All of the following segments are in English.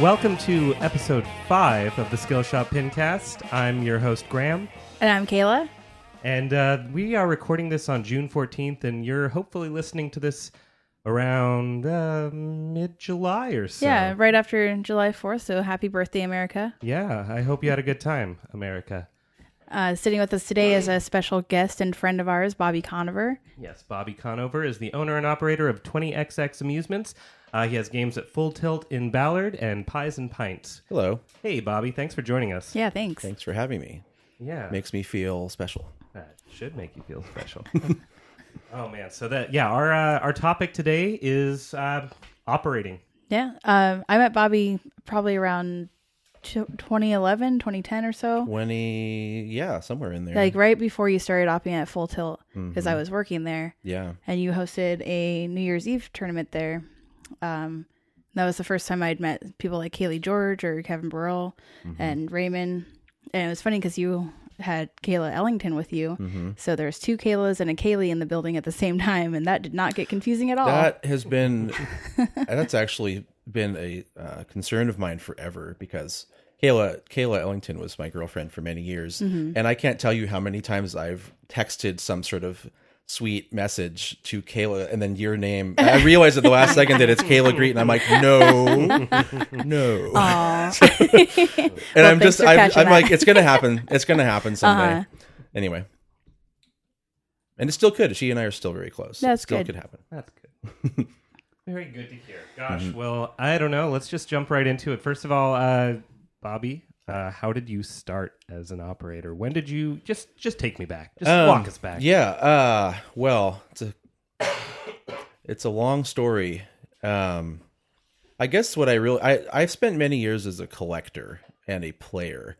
Welcome to episode five of the Skillshop Pincast. I'm your host, Graham, And I'm Kayla. and uh, we are recording this on June 14th, and you're hopefully listening to this around uh, mid July or so. Yeah, right after July 4th. So happy birthday, America. Yeah, I hope you had a good time, America. Uh, sitting with us today is a special guest and friend of ours, Bobby Conover. Yes, Bobby Conover is the owner and operator of 20XX Amusements. Uh, he has games at Full Tilt in Ballard and Pies and Pints. Hello. Hey, Bobby, thanks for joining us. Yeah, thanks. Thanks for having me. Yeah. Makes me feel special. That should make you feel special. oh man, so that yeah, our uh, our topic today is uh, operating. Yeah. Um, I met Bobby probably around tw 2011, 2010 or so. 20, yeah, somewhere in there. Like right before you started opting at Full Tilt, because I was working there. yeah. and you hosted a New Year's Eve tournament there. Um, that was the first time I'd met people like Kaylee George or Kevin Burrell and Raymond. And it was funny because you had Kayla Ellington with you. So there's two Kaylas and a Kaylee in the building at the same time, and that did not get confusing at all. That has been, that's actually been a uh, concern of mine forever because Kayla, Kayla Ellington was my girlfriend for many years. And I can't tell you how many times I've texted some sort of sweet message to Kayla and then your name. I realize at the last second that it's Kayla Greet, and I'm like, no, no. Aw. and I'm just I'm, I'm like it's gonna happen it's gonna happen someday Uh-huh. anyway and it still could she and i are still very close That's it still good. could happen That's good. Very good to hear. Gosh, well, I don't know. Let's just jump right into it. First of all, uh, Bobby, uh, how did you start as an operator? When did you just just take me back? Just Um, walk us back. yeah uh well it's a it's a long story um i guess what i really i i've spent many years as a collector and a player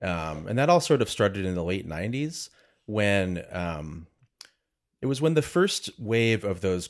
um and that all sort of started in the late 90s when um it was when the first wave of those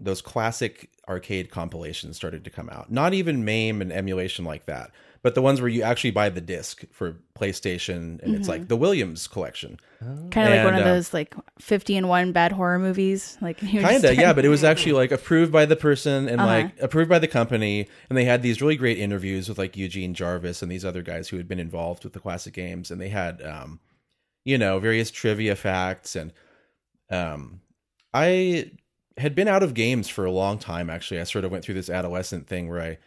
those classic arcade compilations started to come out. Not even MAME and emulation like that, but the ones where you actually buy the disc for PlayStation, and it's like the Williams collection. kind of like one of uh, those like 50 and 1 bad horror movies. Like Kind of, yeah, but it was actually like approved by the person and Uh-huh. like approved by the company, and they had these really great interviews with like Eugene Jarvis and these other guys who had been involved with the classic games, and they had, um, you know, various trivia facts, and um, I had been out of games for a long time. Actually, I sort of went through this adolescent thing where I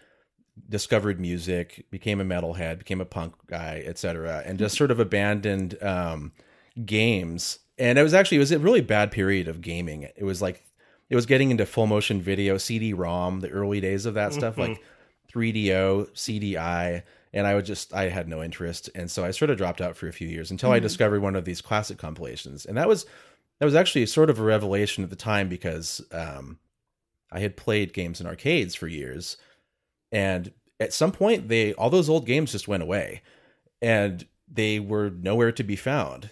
discovered music, became a metalhead, became a punk guy, etc., and just sort of abandoned um, games. And it was actually it was a really bad period of gaming. It was like it was getting into full motion video, CD-ROM, the early days of that stuff, like 3DO, CDI, and I would just I had no interest, and so I sort of dropped out for a few years until I discovered one of these classic compilations, and that was that was actually sort of a revelation at the time because um, I had played games in arcades for years, and at some point they all those old games just went away, and they were nowhere to be found.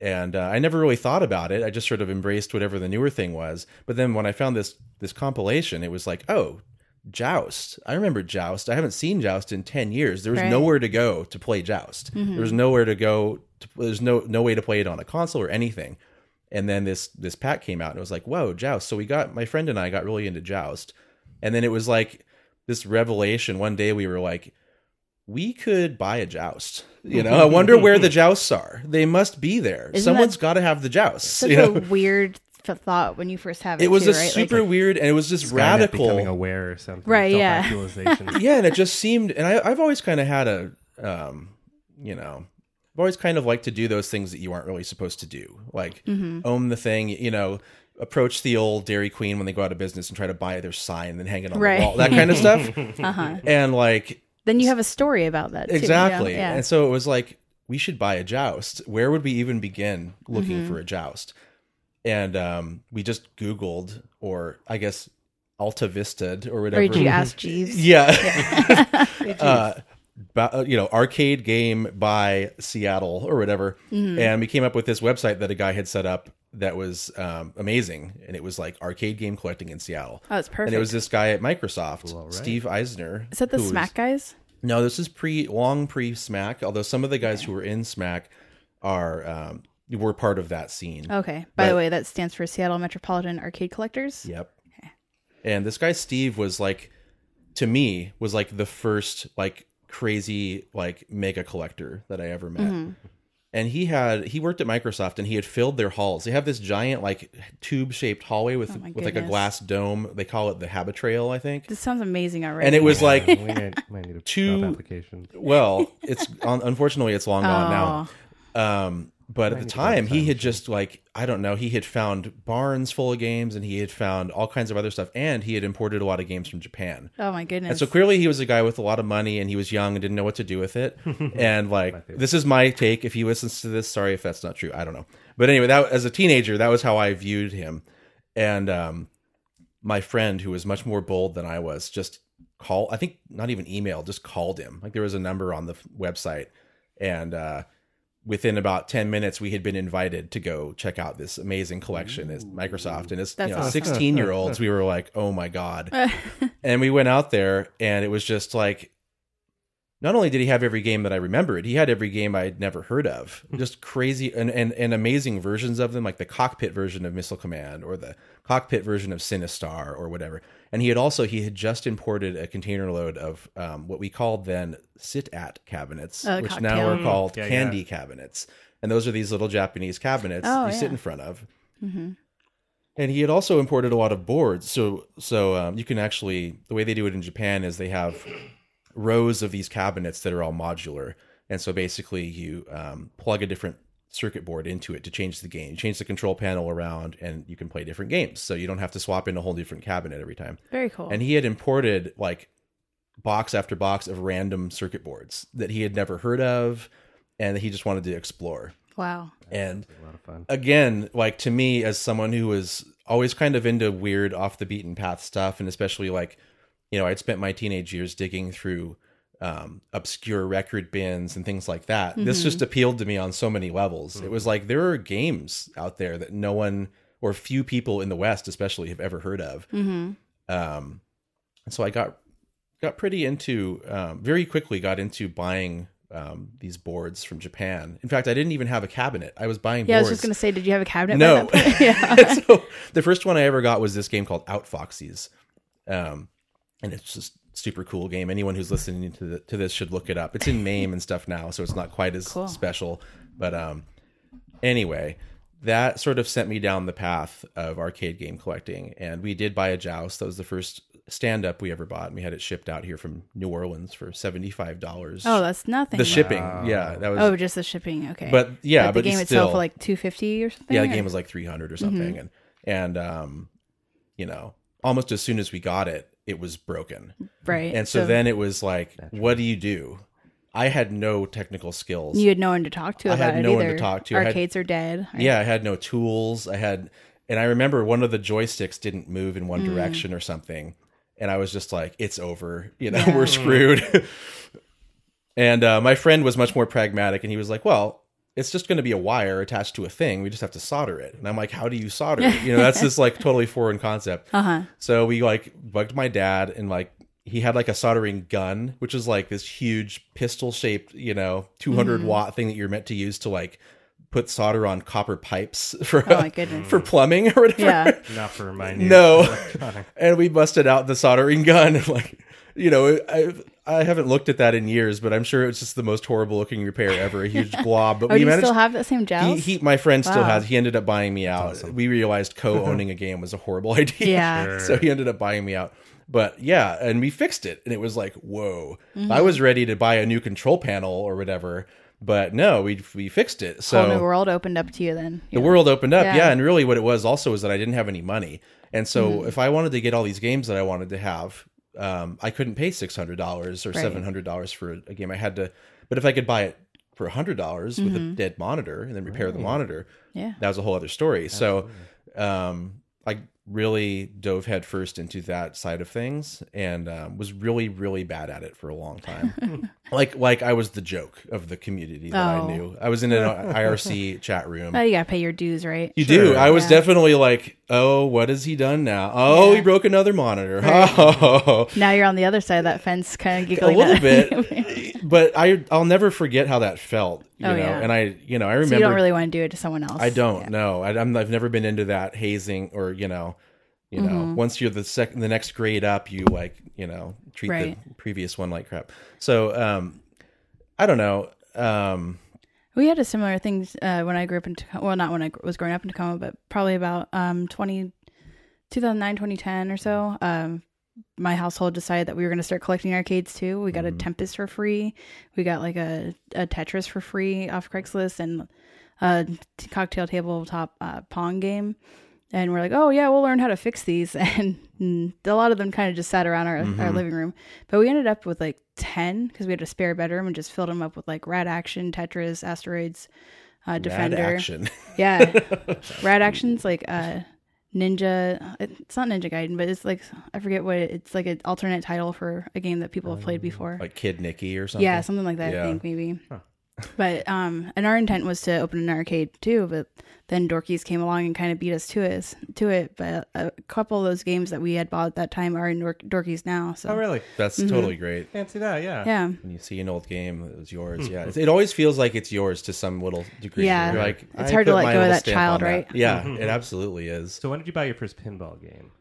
And uh, I never really thought about it. I just sort of embraced whatever the newer thing was. But then when I found this this compilation, it was like, oh, Joust. I remember Joust. I haven't seen Joust in ten years. There was Right. nowhere to go to play Joust. There was nowhere to go. To, there's no no way to play it on a console or anything. And then this this pack came out, and it was like, whoa, Joust. So we got my friend and I got really into Joust, and then it was like this revelation. One day we were like, we could buy a Joust. You know, I wonder where the Jousts are. They must be there. Isn't Someone's that got to have the Jousts. Such you know? a weird thought when you first have it. it was too, a right? Like- super weird, and it was just Skynet radical. becoming aware or something. Right, yeah. Yeah, and it just seemed, and I, I've always kind of had a, um, you know, I've always kind of liked to do those things that you aren't really supposed to do, like Mm-hmm. own the thing, you know, approach the old Dairy Queen when they go out of business and try to buy their sign and then hang it on Right. the wall, that kind of stuff, uh-huh. and like Then you have a story about that. Too, exactly, Yeah. and so it was like we should buy a joust. Where would we even begin looking Mm-hmm. for a joust? And um, we just Googled, or I guess Alta Vista'd or or whatever. did you ask Jeeves? Yeah. ba- uh, you know, arcade game by Seattle or whatever. Mm-hmm. And we came up with this website that a guy had set up that was um, amazing. And it was like arcade game collecting in Seattle. Oh, it's perfect. And it was this guy at Microsoft, all right. Steve Eisner. Is that the who was- Smack guys? No, this is pre long pre Smack. Although some of the guys who were in Smack are um, were part of that scene. Okay. By the way, that stands for Seattle Metropolitan Arcade Collectors. Yep. And this guy Steve was like to me was like the first like crazy like mega collector that I ever met. Mm-hmm. And he had he worked at Microsoft and he had filled their halls. They have this giant like tube shaped hallway with Oh my with like a glass dome. They call it the Habitrail, I think. This sounds amazing already. And it was like we might, might need a Two- job application. well, it's un- unfortunately it's long gone now. Oh. Um, but at the need to go to time, he had just like I don't know, he had found barns full of games, and he had found all kinds of other stuff, and he had imported a lot of games from Japan. Oh my goodness. And so clearly, he was a guy with a lot of money, and he was young and didn't know what to do with it. and like, this is my take. If he listens to this, sorry if that's not true. I don't know. But anyway, that as a teenager, that was how I viewed him. And um, my friend, who was much more bold than I was, just call. I think not even email, just called him. Like there was a number on the f- website, and uh, within about 10 minutes we had been invited to go check out this amazing collection at microsoft. And as you know, awesome. 16 year olds we were like oh my god. And we went out there and it was just like not only did he have every game that i remembered he had every game i'd never heard of. Just crazy and, and, and amazing versions of them like the cockpit version of missile command or the cockpit version of sinistar or whatever. And he had also he had just imported a container load of um, what we called then sit at cabinets Oh, which now are called Yeah, yeah. candy cabinets. And those are these little japanese cabinets Oh, you sit in front of. And he had also imported a lot of boards. So so um, you can actually the way they do it in japan is they have rows of these cabinets that are all modular and so basically you um, plug a different circuit board into it to change the game you change the control panel around and you can play different games so you don't have to swap in a whole different cabinet every time Very cool. and he had imported like box after box of random circuit boards that he had never heard of and that he just wanted to explore wow. and A lot of fun. again, like to me, as someone who was always kind of into weird, off the beaten path stuff, and especially like, you know, I'd spent my teenage years digging through um, obscure record bins and things like that. This just appealed to me on so many levels. It was like there are games out there that no one or few people in the West, especially, have ever heard of. Mm-hmm. Um, and so I got got pretty into um, very quickly got into buying um, these boards from Japan. In fact, I didn't even have a cabinet. I was buying Yeah, I was just gonna say, did you have a cabinet? No. By that point? yeah. so the first one I ever got was this game called Outfoxies, um, and it's just super cool game. Anyone who's listening to the, to this should look it up. It's in MAME and stuff now, so it's not quite as Cool. special. But um, anyway, that sort of sent me down the path of arcade game collecting, and we did buy a Joust. That was the first stand up we ever bought, and we had it shipped out here from New Orleans for seventy five dollars. Oh, that's nothing. the shipping, yeah, that was. Oh, just the shipping. Okay. but yeah, But but, the game still, itself, like two fifty or something. yeah, the or- game was like 300 or Mm-hmm. something, and and um, you know, almost as soon as we got it, it was broken, right. and so, then it was like, what do you do? I had no technical skills. you had no one to talk to I about had it no one to talk to. I had- Arcades are dead. right? Yeah, I had no tools. I had, and I remember one of the joysticks didn't move in one Mm. direction or something, and I was just like, "It's over. You know, we're screwed." and uh, my friend was much more pragmatic, and he was like, "Well, it's just going to be a wire attached to a thing. We just have to solder it." And I'm like, "How do you solder it?" You know, that's this like totally foreign concept. Uh huh. So we like bugged my dad and like he had like a soldering gun, which is like this huge pistol shaped, you know, 200 Mm-hmm. watt thing that you're meant to use to like put solder on copper pipes for Oh my goodness. for plumbing or whatever. Yeah. Not for my new No. And we busted out the soldering gun and like you know, I I haven't looked at that in years, but I'm sure it's just the most horrible looking repair ever, a huge glob. But Oh, we do you still have that same he, he, my friend still Wow. has. He ended up buying me out. We realized co-owning a game was a horrible idea. Yeah. Sure. So he ended up buying me out. But yeah, and we fixed it, and it was like, whoa! Mm-hmm. I was ready to buy a new control panel or whatever, but no, we we fixed it. Whole new So world opened up to you then. the world opened up, Yeah. yeah. And really, what it was also was that I didn't have any money, and so Mm-hmm. if I wanted to get all these games that I wanted to have, um, I couldn't pay six hundred dollars or Right. seven hundred dollars for a game. I had to, but if I could buy it for a hundred dollars with Mm-hmm. a dead monitor and then repair the monitor, Yeah. that was a whole other story. So, um, I really dove headfirst into that side of things and um, was really, really bad at it for a long time. like, like I was the joke of the community that Oh. I knew. I was in an IRC chat room. Oh, you gotta pay your dues, right? You do. I was Yeah. definitely like, oh, what has he done now? Oh, Yeah. he broke another monitor. Oh, Now you're on the other side of that fence, kind of giggling a little bit. but I, I'll never forget how that felt. You Oh, know, yeah. and I, you know, I so remember. you don't really want to do it to someone else. I don't know. I, I'm, I've never been into that hazing or you know, You know, Mm-hmm. once you're the second, the next grade up, you like, you know, treat Right. the previous one like crap. So, um, I don't know. Um, We had a similar thing uh, when I grew up in Tacoma. Well, not when I was growing up in Tacoma, but probably about um 20, 2009, 2010 or so. Um, my household decided that we were going to start collecting arcades too. We got a Tempest for free. We got like a, a Tetris for free off Craigslist and a cocktail tabletop uh, Pong game. And we're like, oh yeah, we'll learn how to fix these. And mm, a lot of them kind of just sat around our, our living room. But we ended up with like 10 because we had a spare bedroom and just filled them up with like Rad Action, Tetris, Asteroids, uh, Rad Defender. action. Yeah. Rad Action's like uh, Ninja. It's not Ninja Gaiden, but it's like, I forget what it, it's like an alternate title for a game that people have played um, before. like Kid Niki or something. Yeah, something like that. Yeah. I think maybe. But um, and our intent was to open an arcade too, but then Dorky's came along and kind of beat us to it. To it, but a couple of those games that we had bought at that time are in Dor- Dorky's now. So Oh, really? That's Mm-hmm. totally great. Fancy that, yeah. yeah, When you see an old game that was yours, Hmm. yeah, it, it always feels like it's yours to some little degree. Yeah. You're like It's I hard to let go of that child, on that. right? Yeah, Mm-hmm. it absolutely is. So when did you buy your first pinball game?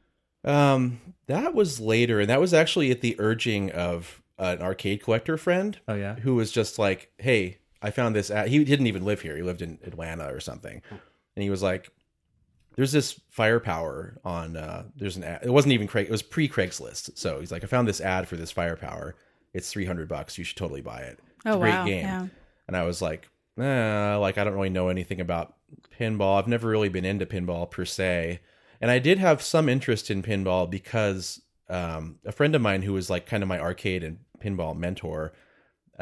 Um, that was later, and that was actually at the urging of an arcade collector friend Oh yeah. who was just like, "Hey, I found this." Ad. He didn't even live here; he lived in Atlanta or something, and he was like, "There's this firepower on. Uh, there's an ad. It wasn't even Craig. It was pre Craigslist. So he's like, I found this ad for this firepower. It's three hundred bucks. You should totally buy it. It's Oh, a great wow. game." Yeah. And I was like, eh, like I don't really know anything about pinball. I've never really been into pinball per se. And I did have some interest in pinball because um, a friend of mine who was like kind of my arcade and pinball mentor,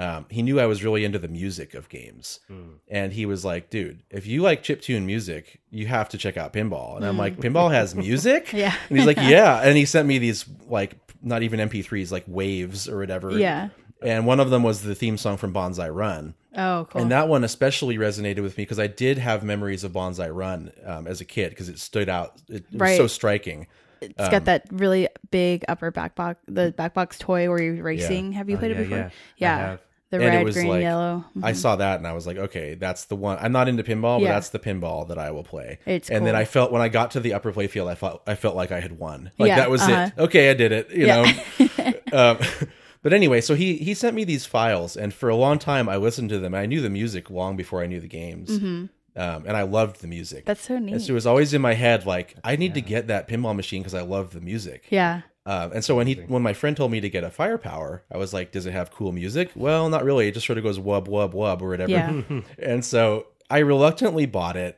um, he knew I was really into the music of games. And he was like, dude, if you like chiptune music, you have to check out pinball. And I'm like, pinball has music? Yeah. And he's like, yeah. And he sent me these like not even MP3s, like waves or whatever. Yeah. And one of them was the theme song from Banzai Run. Oh, cool. And that one especially resonated with me because I did have memories of Banzai Run um, as a kid because it stood out. It, it was Right. so striking. it's um, got that really big upper back box, the back box toy where you're racing. Have you Oh, played yeah, it before? yeah. I Yeah. The And it red, was green, like- yellow. I saw that and I was like, okay, that's the one. I'm not into pinball, but that's the pinball that I will play. It's and then. I felt when I got to the upper playfield, I felt I felt like I had won. Like Yeah, that was uh-huh. it. Okay, I did it. You Yeah. know. um, but anyway, so he he sent me these files, and for a long time I listened to them. I knew the music long before I knew the games, um, and I loved the music. Mm-hmm. That's so neat. And so it was always in my head, like I need to get that pinball machine because I love the music. yeah. Um, and so when he when my friend told me to get a firepower, I was like, "Does it have cool music?" Well, not really. It just sort of goes wub wub wub or whatever. Yeah. and so I reluctantly bought it.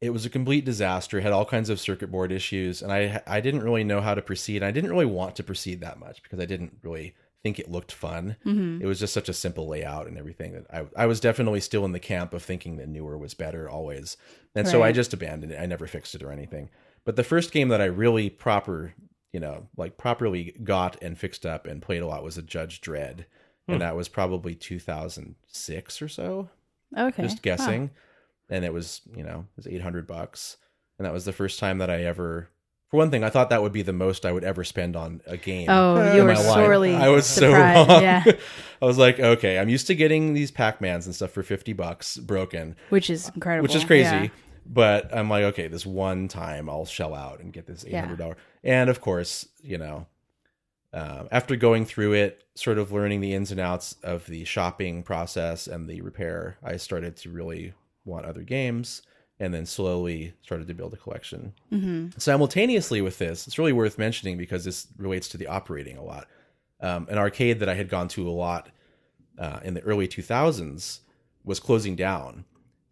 It was a complete disaster. It had all kinds of circuit board issues, and I I didn't really know how to proceed. I didn't really want to proceed that much because I didn't really think it looked fun. Mm-hmm. It was just such a simple layout and everything that I I was definitely still in the camp of thinking that newer was better always. And so I just abandoned it. I never fixed it or anything. But the first game that I really proper, you know, like properly got and fixed up and played a lot was a Judge Dredd. And hmm. that was probably 2006 or so Okay. just guessing. And it was, you know, it was 800 bucks. And that was the first time that I ever, for one thing, I thought that would be the most I would ever spend on a game. Oh, you were life. sorely I was so wrong. Yeah. I was like, okay, I'm used to getting these Pac-Mans and stuff for 50 bucks broken, Which is incredible. which is crazy. Yeah. But I'm like, okay, this one time I'll shell out and get this $800. And of course, you know, uh, after going through it, sort of learning the ins and outs of the shopping process and the repair, I started to really want other games and then slowly started to build a collection. Mm-hmm. Simultaneously with this, it's really worth mentioning because this relates to the operating a lot. Um, an arcade that I had gone to a lot uh, in the early 2000s was closing down.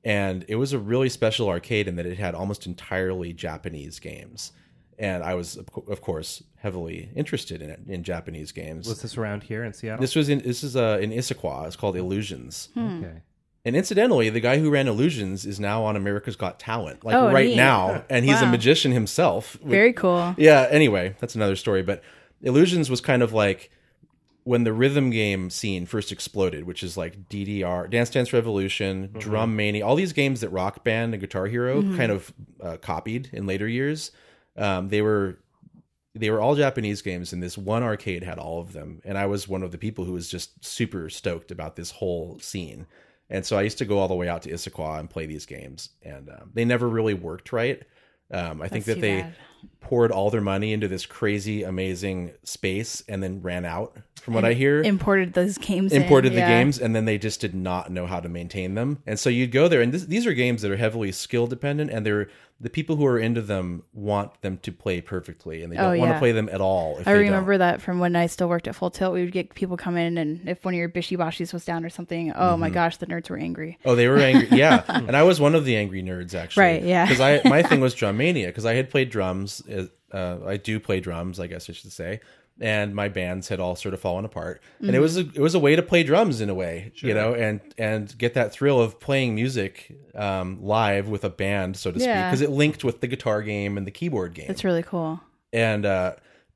And it was a really special arcade in that it had almost entirely Japanese games. And I was, of course, heavily interested in it, in Japanese games. Was this around here in Seattle? This was in this is uh, in Issaquah. It's called Illusions. okay. And incidentally, the guy who ran Illusions is now on America's Got Talent, like Oh, right neat. now, and he's a magician himself. Very cool. Yeah. Anyway, that's another story. But Illusions was kind of like when the rhythm game scene first exploded, which is like DDR, Dance Dance Revolution, Drum Mania, all these games that Rock Band and Guitar Hero kind of uh, copied in later years. Um, they were they were all Japanese games, and this one arcade had all of them. And I was one of the people who was just super stoked about this whole scene. And so I used to go all the way out to Issaquah and play these games, and um, they never really worked right. Um, I think that they bad. poured all their money into this crazy, amazing space and then ran out. From what I hear, Imported those games. in, imported the yeah. games and then they just did not know how to maintain them and so you'd go there and this, these are games that are heavily skill dependent and they're the people who are into them want them to play perfectly and they don't Oh, want to play them at all if I remember that from when I still worked at Full Tilt. We would get people come in, and if one of your bishy boshies was down or something, oh Mm-hmm. my gosh, the nerds were angry. oh they were angry yeah and i was one of the angry nerds actually Right, yeah. because i my thing was drum mania because i had played drums uh, i do play drums i guess i should say and my bands had all sort of fallen apart and Mm-hmm. it was a, it was a way to play drums in a way you know and and get that thrill of playing music um, live with a band so to speak because it linked with the guitar game and the keyboard game It's really cool. and uh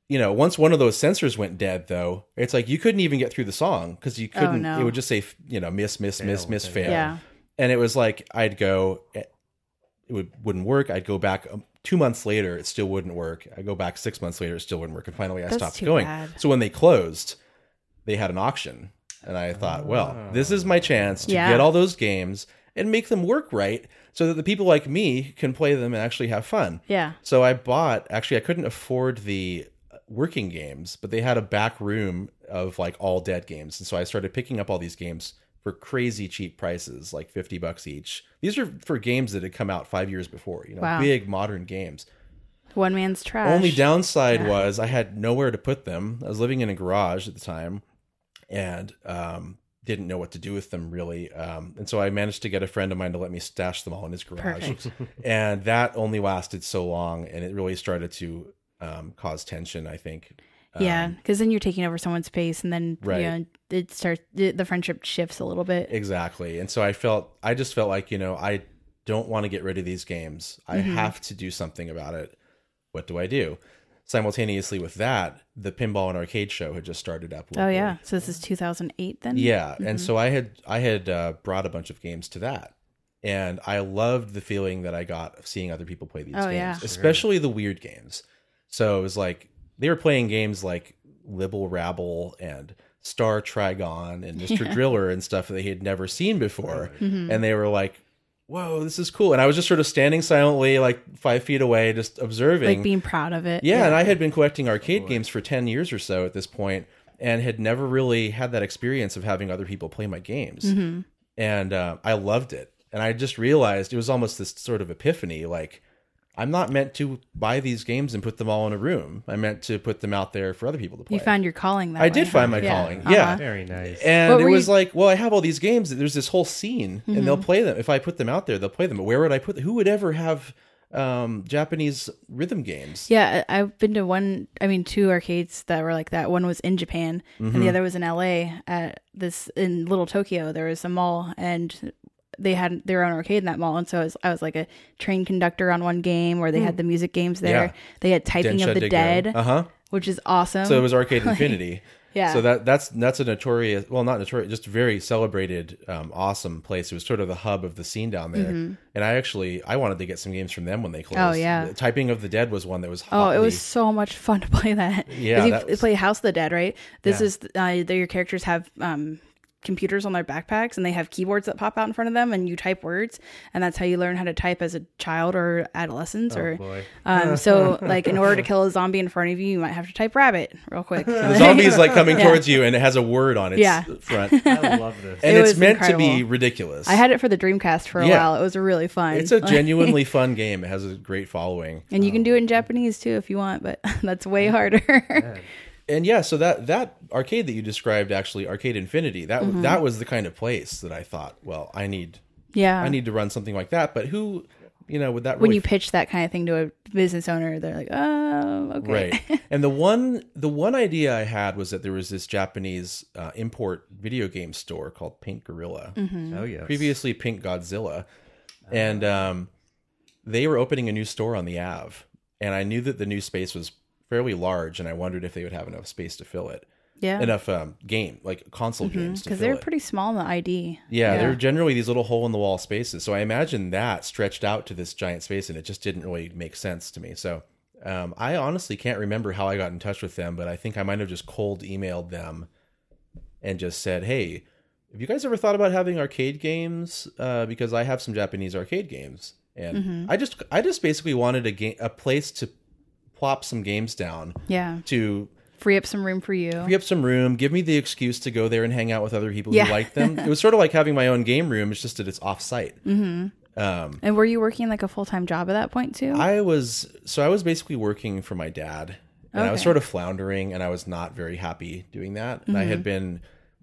you know once one of those sensors went dead though it's like you couldn't even get through the song because you couldn't Oh, no. it would just say you know miss miss miss miss fail Yeah. and it was like i'd go it would wouldn't work i'd go back um, two months later it still wouldn't work i go back six months later it still wouldn't work and finally i That's stopped going bad. so when they closed they had an auction and i thought well oh. this is my chance to Yeah. get all those games and make them work right so that the people like me can play them and actually have fun Yeah. so I bought actually I couldn't afford the working games, but they had a back room of like all dead games. And so I started picking up all these games for crazy cheap prices, like 50 bucks each. These are for games that had come out 5 years before, you know, Wow. big modern games. One man's trash. Only downside was I had nowhere to put them. I was living in a garage at the time and um didn't know what to do with them really. Um, and so I managed to get a friend of mine to let me stash them all in his garage. Perfect. and that only lasted so long and it really started to um, cause tension, I think. Yeah, Um, because then you're taking over someone's space, and then Right. you know, it starts. The, the friendship shifts a little bit. exactly. And so I felt, I just felt like, you know, I don't want to get rid of these games. I Mm-hmm. have to do something about it. What do I do? Simultaneously with that, the pinball and arcade show had just started up. oh locally. yeah, so this is 2008 then. Yeah, and so I had I had uh, brought a bunch of games to that, and I loved the feeling that I got of seeing other people play these Oh, games, yeah. especially the weird games. So it was like they were playing games like Libble Rabble and Star Trigon and Mr. Driller and stuff that they had never seen before, Mm-hmm. and they were like. Whoa, this is cool. And I was just sort of standing silently, like five feet away, just observing. like being proud of it. Yeah, and I had been collecting arcade games for 10 years or so at this point and had never really had that experience of having other people play my games. Mm-hmm. And uh, I loved it. And I just realized it was almost this sort of epiphany like, I'm not meant to buy these games and put them all in a room. I meant to put them out there for other people to play. you found your calling. That I way, did find huh? my calling. Uh-huh. Yeah. Very nice. And What it were was you- like, well, I have all these games. There's this whole scene, and Mm-hmm. they'll play them. If I put them out there, they'll play them. But where would I put them? Who would ever have um, Japanese rhythm games? Yeah, I- I've been to one. I mean, two arcades that were like that. One was in Japan, Mm-hmm. and the other was in LA. At this in Little Tokyo, there was a mall, and they had their own arcade in that mall. And so I was, I was like a train conductor on one game, where they had the music games there. Yeah. They had Typing Densha of the. Dead, Uh-huh. which is awesome. So it was Arcade Infinity. yeah. So that that's that's a notorious, well, not notorious, just very celebrated, um, awesome place. It was sort of the hub of the scene down there. And I actually I wanted to get some games from them when they closed. Mm-hmm. Oh, yeah. The Typing of the Dead was one that was. Oh, it was so much fun to play that. Yeah, you was- play House of the Dead, right? This Yeah. is uh, your characters have um, computers on their backpacks, and they have keyboards that pop out in front of them, and you type words, and that's how you learn how to type as a child or adolescent. or Oh, boy. um, so, like, in order to kill a zombie in front of you, you might have to type rabbit real quick. the zombie's like coming Yeah. towards you and it has a word on its Yeah. front. I love this. And It it's was meant to be ridiculous. I had it for the Dreamcast for a Yeah. while. It was really fun. it's a genuinely fun game. It has a great following. and you can do it in Japanese too if you want, but that's way harder. And yeah, so that that arcade that you described, actually, Arcade Infinity, that Mm-hmm. that was the kind of place that I thought, well, I need yeah. I need to run something like that. But who, you know, would that when really you pitch that kind of thing to a business owner, they're like, "Oh, okay." right? and the one the one idea I had was that there was this Japanese uh, import video game store called Pink Gorilla, Mm-hmm. oh yes. previously Pink Godzilla, and um, they were opening a new store on the Ave, and I knew that the new space was fairly large, and I wondered if they would have enough space to fill it. Yeah. enough um, game like console games because they're it. pretty small in the ID. Yeah, they're generally these little hole in the wall spaces. So I imagine that stretched out to this giant space, and it just didn't really make sense to me. So um, I honestly can't remember how I got in touch with them, but I think I might have just cold emailed them and just said, "Hey, have you guys ever thought about having arcade games? Uh, because I have some Japanese arcade games." And Mm-hmm. I just, I just basically wanted a game, a place to plop some games down Yeah. to Free up some room for you. free up some room, give me the excuse to go there and hang out with other people Yeah. who like them. it was sort of like having my own game room. It's just that it's off site. And were you working like a full time job at that point too? I was so I was basically working for my dad, and I was sort of floundering, and I was not very happy doing that. And I Mm-hmm. had been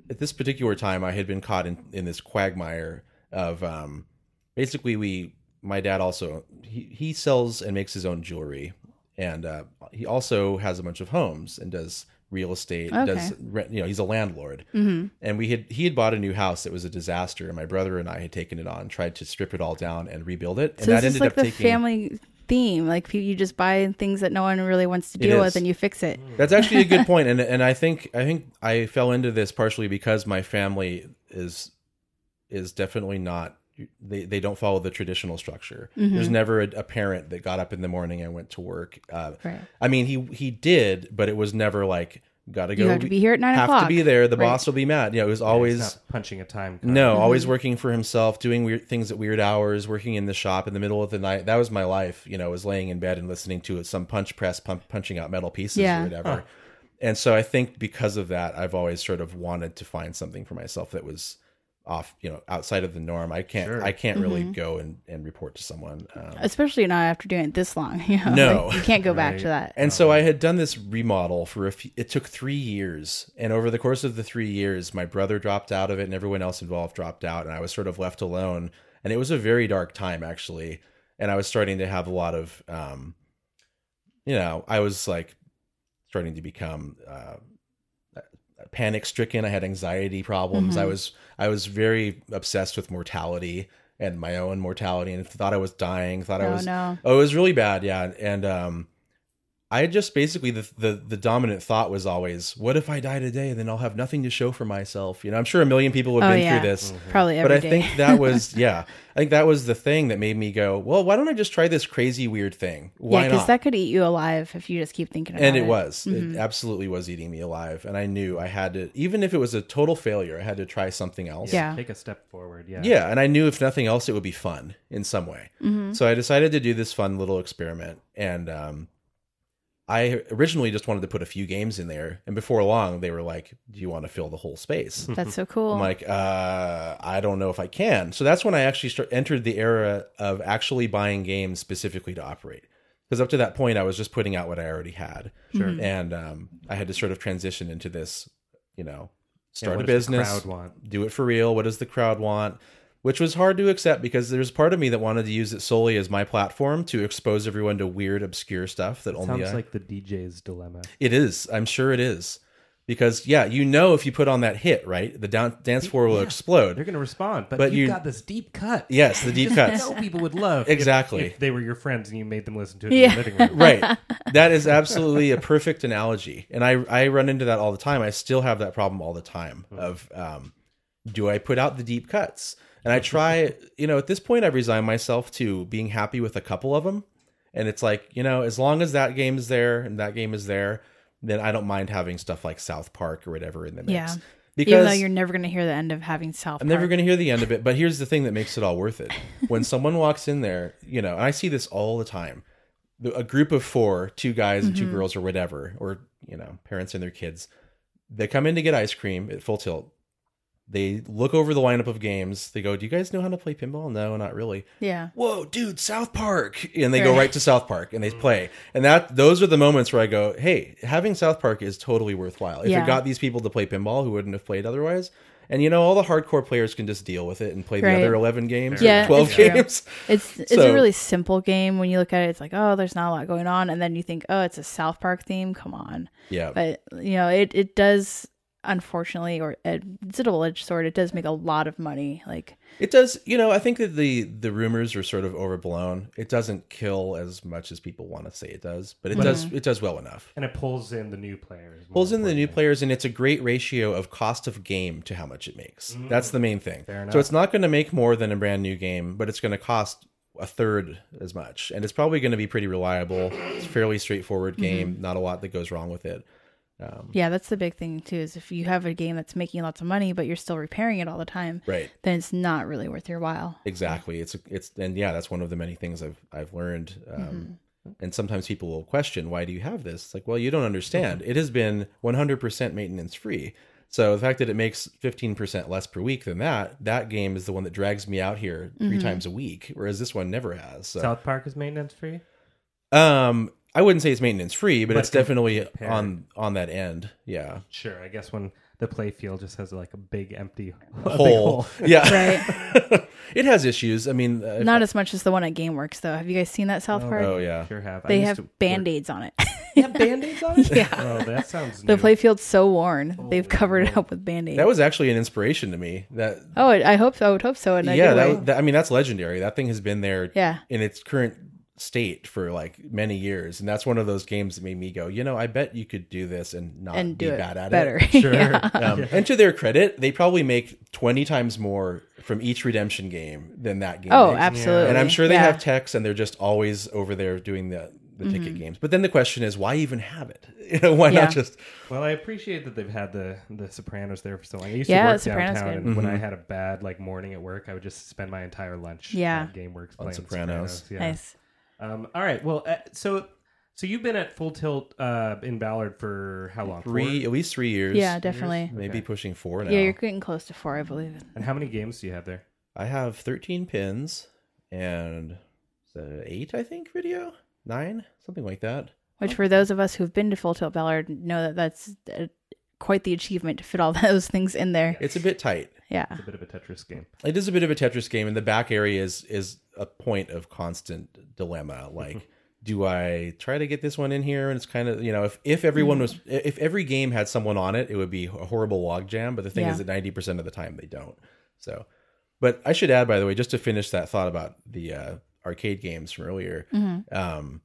at this particular time, I had been caught in in this quagmire of um, basically we. My dad also he he sells and makes his own jewelry, and uh, he also has a bunch of homes and does real estate. Okay. Does rent, you know he's a landlord, mm-hmm. and we had he had bought a new house that was a disaster, and my brother and I had taken it on, tried to strip it all down and rebuild it, and so that this is ended like up the taking. family theme. Like you just buy things that no one really wants to deal with, and you fix it. That's actually a good point, and and I think I think I fell into this partially because my family is is definitely not they they don't follow the traditional structure. Mm-hmm. There's never a, a parent that got up in the morning and went to work. Uh, Right. I mean, he he did, but it was never like gotta go. You have to be here at nine have o'clock. to be there. The Right. boss will be mad. You know, it was He's always. not punching a time. card. No, always Mm-hmm. working for himself, doing weird things at weird hours, working in the shop in the middle of the night. That was my life. You know, was laying in bed and listening to some punch press pump, punching out metal pieces Yeah. or whatever. And so I think because of that, I've always sort of wanted to find something for myself that was off, you know, outside of the norm. I can't, Sure. I can't really Mm-hmm. go and, and report to someone. Um, Especially not after doing it this long. You know? No. Like, you can't go back to that. And so I had done this remodel for a few, it took three years. And over the course of the three years, my brother dropped out of it and everyone else involved dropped out. And I was sort of left alone. And it was a very dark time, actually. And I was starting to have a lot of, um, you know, I was like starting to become uh, panic stricken. I had anxiety problems. I was, I was very obsessed with mortality and my own mortality and thought I was dying, thought I Oh, was, no. Oh, it was really bad, yeah. And um, I just basically the, the the dominant thought was always, "What if I die today? Then I'll have nothing to show for myself." You know, I'm sure a million people have Oh, been yeah. through this, Probably but I day. think that was yeah, I think that was the thing that made me go, "Well, why don't I just try this crazy weird thing? Why yeah, because that could eat you alive if you just keep thinking about it. and it. it was, Mm-hmm. it absolutely was eating me alive, and I knew I had to, even if it was a total failure, I had to try something else. Yeah. Take a step forward. Yeah. Yeah, and I knew if nothing else, it would be fun in some way. Mm-hmm. So I decided to do this fun little experiment, and um, I originally just wanted to put a few games in there. And before long, they were like, "Do you want to fill the whole space?" That's so cool. I'm like, uh, "I don't know if I can." So that's when I actually start, entered the era of actually buying games specifically to operate. Because up to that point, I was just putting out what I already had, Sure. and um, I had to sort of transition into this, you know, start what a business, want? do it for real. What does the crowd want? Which was hard to accept because there's part of me that wanted to use it solely as my platform to expose everyone to weird, obscure stuff that only Sounds I. like the DJ's dilemma. it is. I'm sure it is. Because yeah, you know, if you put on that hit, right, the down, dance floor will Yeah. explode. They're going to respond, but, But you you- got this deep cut. Yes, the deep Just cuts. know people would love Exactly. if, they were your friends and you made them listen to it Yeah. in the living room. right. That is absolutely a perfect analogy, and I I run into that all the time. I still have that problem all the time of um, do I put out the deep cuts? And I try, you know, at this point, I've resigned myself to being happy with a couple of them, and it's like you know, as long as that game is there and that game is there, then I don't mind having stuff like South Park or whatever in the mix. Yeah. Because Even though you're never going to hear the end of having South. I'm never going to hear the end of it, but here's the thing that makes it all worth it. When someone walks in there, you know, and I see this all the time. A group of four, two guys and two mm-hmm. girls or whatever, or, you know, parents and their kids, they come in to get ice cream at full tilt. They look over the lineup of games. They go, Do you guys know how to play pinball? No, not really. Yeah. Whoa, dude, South Park. And they go Right. right to South Park and they play. And that those are the moments where I go, Hey, having South Park is totally worthwhile. If Yeah. it got these people to play pinball who wouldn't have played otherwise. And you know, all the hardcore players can just deal with it and play Right. the other eleven games Yeah, or twelve it's games. It's it's So- a really simple game when you look at it. It's like, oh, there's not a lot going on, and then you think, oh, it's a South Park theme. Come on, Yeah. but you know, it it does unfortunately, or it, it's a double edged sword. It does make a lot of money. Like, It does, you know. I think that the the rumors are sort of overblown. It doesn't kill as much as people want to say it does, but it does. Mm-hmm. It does well enough. And it pulls in the new players. Pulls in the new players, and it's a great ratio of cost of game to how much it makes. Mm-hmm. That's the main thing. Fair enough. So it's not going to make more than a brand new game, but it's going to cost a third as much, and it's probably going to be pretty reliable. It's a fairly straightforward mm-hmm. game. Not a lot that goes wrong with it. Um, yeah, that's the big thing too. Is if you have a game that's making lots of money, but you're still repairing it all the time, right. then it's not really worth your while. Exactly. It's it's and yeah, that's one of the many things I've I've learned. Um, And sometimes people will question, why do you have this? It's like, well, you don't understand. It has been 100% maintenance free. So the fact that it makes 15% less per week than that, that game is the one that drags me out here 3 times a week, whereas this one never has. So, South Park is maintenance free. um, I wouldn't say it's maintenance free, but, But it's definitely compared- on on that end. Yeah. Sure, I guess when the play field just has like a big empty a big Hole. Yeah. Right. it has issues. I mean, uh, Not as much as the one at GameWorks, though. Have you guys seen that South Park? oh yeah. Sure have. They used have to work- band aids on it. They have band-aids on it? yeah. Oh, that sounds The new. playfield's so worn. They've covered it up with band aids. That was actually an inspiration to me. That oh, I hope so. I would hope so. In yeah, that, that I mean that's legendary. That thing has been there yeah. in its current state for like many years, and that's one of those games that made me go, you know, I bet you could do this and not And be do it bad at better. it. Sure. Yeah. Um, And to their credit, they probably make twenty times more from each redemption game than that game. Oh, makes. absolutely. And I'm sure they Yeah. have techs, and they're just always over there doing the the Mm-hmm. ticket games. But then the question is, why even have it? You know, why Yeah. not just Well, I appreciate that they've had the the Sopranos there for so long. I used Yeah, to work The Sopranos downtown, good. and when I Mm-hmm. had a bad like morning at work, I would just spend my entire lunch Yeah. at GameWorks playing Sopranos. Sopranos. Yeah. Nice. Um, all right. Well, uh, so so you've been at Full Tilt uh, in Ballard for how long? three, at least three years. Yeah, definitely. maybe Okay. pushing four now. Yeah, you're getting close to four, I believe. And how many games do you have there? I have 13 pins and eight, I think, video nine, something like that. Which, for those of us who've been to Full Tilt Ballard, know that that's uh, quite the achievement to fit all those things in there. It's a bit tight. Yeah. It's a bit of a Tetris game. It is a bit of a Tetris game, and the back area is is a point of constant dilemma. Like, do I try to get this one in here? And it's kind of you know, if if everyone was if every game had someone on it, it would be a horrible logjam. But the thing Yeah. is that ninety percent of the time they don't. So, but I should add, by the way, just to finish that thought about the uh, arcade games from earlier. Um,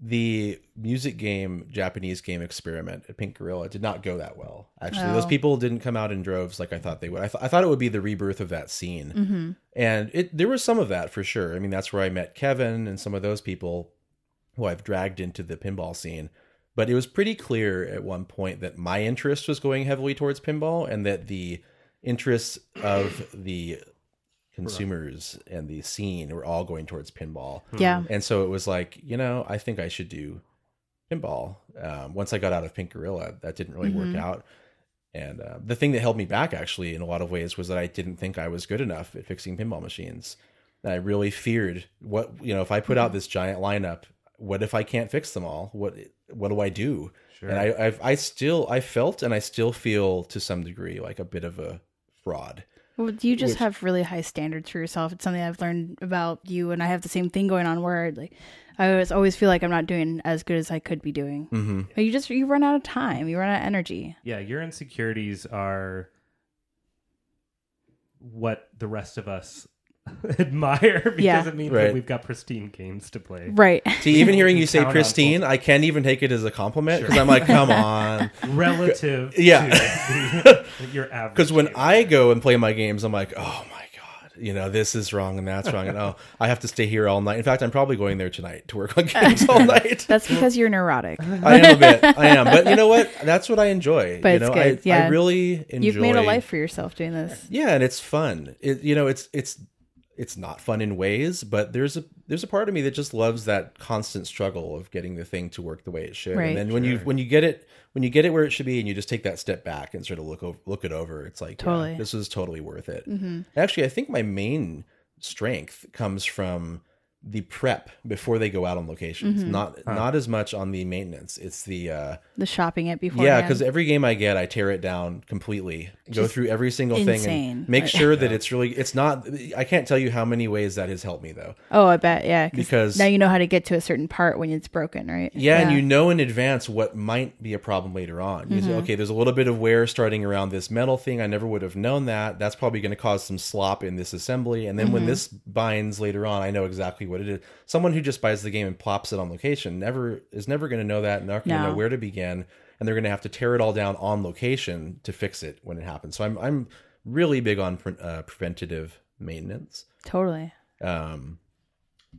the music game Japanese game experiment at Pink Gorilla did not go that well. Actually, those people didn't come out in droves like I thought they would. I, th- I thought it would be the rebirth of that scene, mm-hmm. and it there was some of that for sure. I mean, that's where I met Kevin and some of those people who I've dragged into the pinball scene. But it was pretty clear at one point that my interest was going heavily towards pinball, and that the interests of the consumers and the scene were all going towards pinball. Yeah. And so it was like, you know, I think I should do pinball. Um, once I got out of Pink Gorilla, that didn't really work out. And uh, the thing that held me back, actually, in a lot of ways, was that I didn't think I was good enough at fixing pinball machines. And I really feared what you know if I put out this giant lineup, what if I can't fix them all? What what do I do? Sure. And I I've, I still I felt and I still feel to some degree like a bit of a fraud. Well, you just Which- have really high standards for yourself. It's something I've learned about you, and I have the same thing going on where like I always always feel like I'm not doing as good as I could be doing. Mm-hmm. But You just you run out of time. You run out of energy. Yeah, your insecurities are what the rest of us admire because Yeah. it means Right. that we've got pristine games to play. Right. See, even hearing you say pristine, I can't even take it as a compliment because I'm like, come on. Relative Yeah. to the, your average. Because when game. I go and play my games, I'm like, oh my god, you know, this is wrong and that's wrong, and oh, I have to stay here all night. In fact, I'm probably going there tonight to work on games all night. That's because you're neurotic. I am a bit, I am, but you know what? That's what I enjoy. But you it's know, good, I, yeah. I really enjoy. You've made a life for yourself doing this. Yeah, and it's fun. It, you know, it's it's it's not fun in ways, but there's a there's a part of me that just loves that constant struggle of getting the thing to work the way it should. Right. And then when you when you get it when you get it where it should be, and you just take that step back and sort of look over, look it over, it's like yeah, this is totally worth it. Mm-hmm. Actually, I think my main strength comes from the prep before they go out on locations. Mm-hmm. Not not as much on the maintenance. It's the uh, The shopping it before. yeah, because every game I get, I tear it down completely, go through every single thing, and make Right. sure that it's really. It's not. I can't tell you how many ways that has helped me though. oh, I bet. Yeah. Because- now you know how to get to a certain part when it's broken, right? Yeah, and you know in advance what might be a problem later on. You say, mm-hmm. okay, there's a little bit of wear starting around this metal thing. I never would have known that. That's probably going to cause some slop in this assembly. And then when mm-hmm. this binds later on, I know exactly what it is. Someone who just buys the game and plops it on location never is never going to know that, and not going to No. know where to begin, and they're going to have to tear it all down on location to fix it when it happens. So I'm I'm really big on pre- uh, preventative maintenance. totally. Um,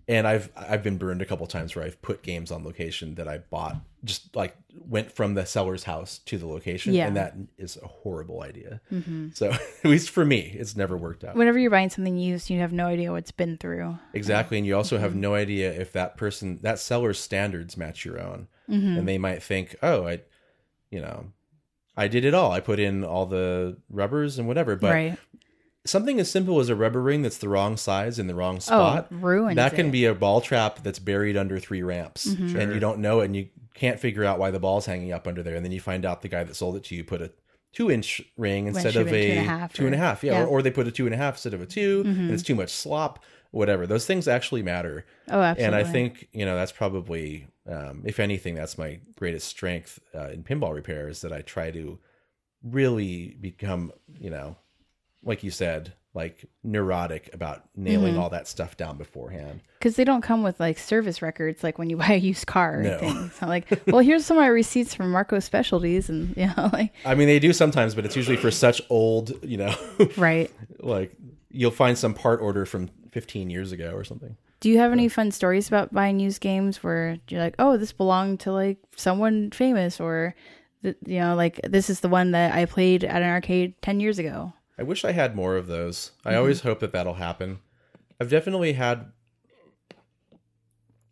and I've I've been burned a couple times where I've put games on location that I bought just like went from the seller's house to the location, Yeah. and that is a horrible idea. Mm-hmm. So at least for me, it's never worked out. Whenever you're buying something used, you have no idea what's been through. Exactly, and you also have mm-hmm. no idea if that person, that seller's standards match your own, mm-hmm. and they might think, "Oh, I, you know, I did it all. I put in all the rubbers and whatever." But right. Something as simple as a rubber ring that's the wrong size in the wrong spot, oh, ruins that can it. be a ball trap that's buried under three ramps, and you don't know it, and you can't figure out why the ball's hanging up under there, and then you find out the guy that sold it to you put a two inch ring instead of a two and a half two and a or- half, yeah, yeah. Or, or they put a two and a half instead of a 2 Mm-hmm. and it's too much slop, whatever. Those things actually matter. Oh, absolutely. And I think you know that's probably, um, if anything, that's my greatest strength uh, in pinball repair is that I try to really become, you know, like you said, like neurotic about nailing Mm-hmm. all that stuff down beforehand. because they don't come with like service records like when you buy a used car or No. anything. Not like, well, here's some of my receipts from Marco Specialties, and you know, like I mean, they do sometimes, but it's usually for such old, you know, right. like you'll find some part order from 15 years ago or something. Do you have any fun stories about buying used games where you're like, oh, this belonged to like someone famous, or you know, like this is the one that I played at an arcade ten years ago? I wish I had more of those. I Mm-hmm. always hope that that'll happen. I've definitely had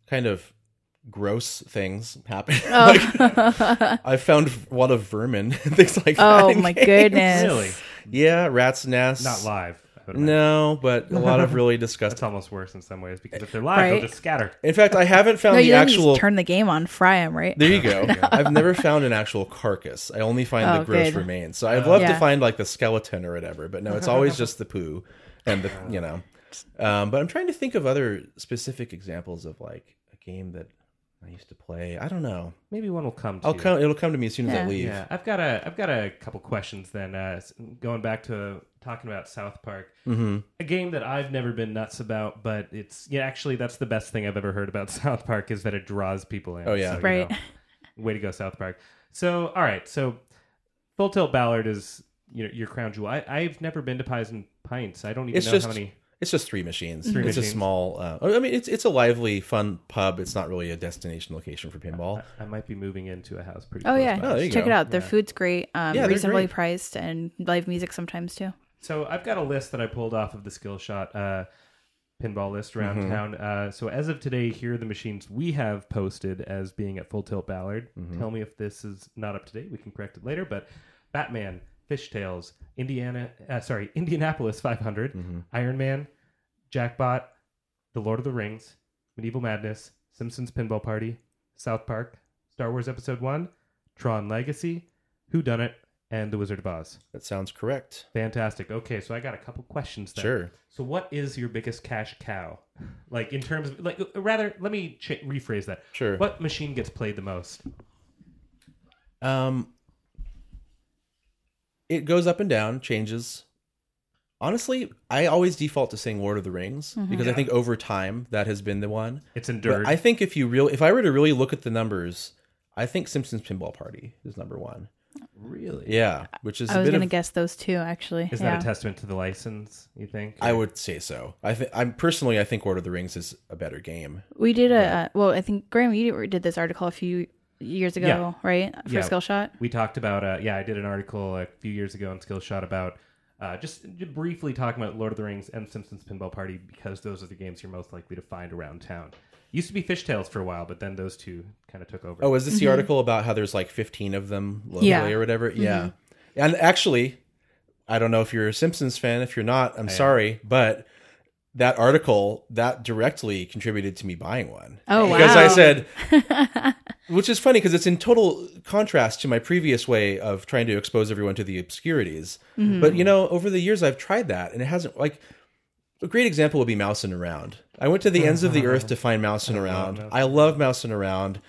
kind of gross things happen. like, I found a lot of vermin and things like that. Oh my games. goodness! Really? Yeah, rats' nests. Not live. I would imagine. No, but a lot of really That's disgusting. almost worse in some ways because if they're live, Right. they'll just scatter. In fact, I haven't found No, the you didn't actual. just turn the game on, fry them, right? There you go. I've never found an actual carcass. I only find the Oh, gross good. remains. So I'd love to Yeah. find like the skeleton or whatever, but no, it's always just the poo and the you know. Um, but I'm trying to think of other specific examples of like a game that I used to play. I don't know. Maybe one will come. To I'll you. come. It'll come to me as soon as I leave. Yeah, I've got a I've got a couple questions then. Uh, going back to talking about South Park, Mm-hmm. a game that I've never been nuts about, but it's yeah, actually that's the best thing I've ever heard about South Park is that it draws people in. Oh, yeah. you Right. know, way to go, South Park. So all right, so Full Tilt Ballard is you know your crown jewel. I, I've never been to Pies and Pints. I don't even It's know just how many. It's just three machines. Three it's a small. Uh, I mean, it's it's a lively, fun pub. It's not really a destination location for pinball. I, I might be moving into a house pretty. Soon. Oh close yeah, by. Oh, check go. it out. Their Yeah. food's great, um, Yeah, reasonably great. priced, and live music sometimes too. So I've got a list that I pulled off of the Skillshot uh, pinball list around town. Uh, so as of today, here are the machines we have posted as being at Full Tilt Ballard. Tell me if this is not up to date. We can correct it later. But Batman, Fishtails, Indiana, uh, sorry, Indianapolis 500, Iron Man, Jackbot, The Lord of the Rings, Medieval Madness, Simpsons Pinball Party, South Park, Star Wars Episode One, Tron Legacy, Who Dunnit, and The Wizard of Oz. That sounds correct. Fantastic. Okay, so I got a couple questions then. Sure. So, what is your biggest cash cow? Like in terms of like, uh, rather, let me ch- rephrase that. Sure. What machine gets played the most? Um, it goes up and down, changes. Honestly, I always default to saying Lord of the Rings because I think over time that has been the one. It's But endured. I think if you real, if I were to really look at the numbers, I think Simpsons Pinball Party is number one. really? Yeah, which is I a was gonna guess those two actually. Is yeah. that a testament to the license? You think? I would say so. I think I'm personally, I think Lord of the Rings is a better game. we did a uh, well. I think Graham, you did this article a few years ago, Yeah. right? For Yeah. Skillshot. We talked about. Uh, yeah, I did an article a few years ago on Skillshot about. Uh, just briefly talking about Lord of the Rings and Simpsons Pinball Party because those are the games you're most likely to find around town. Used to be Fishtails for a while, but then those two kind of took over. Oh, is this the article about how there's like 15 of them locally Yeah. or whatever? Yeah. And actually, I don't know if you're a Simpsons fan. If you're not, I'm sorry, but that article that directly contributed to me buying one. Oh, Because I said, which is funny because it's in total contrast to my previous way of trying to expose everyone to the obscurities. Mm-hmm. But you know, over the years, I've tried that, and it hasn't like. A great example would be Mousin' Around. I went to the ends of the earth to find mousing around. I love Mousin' Around.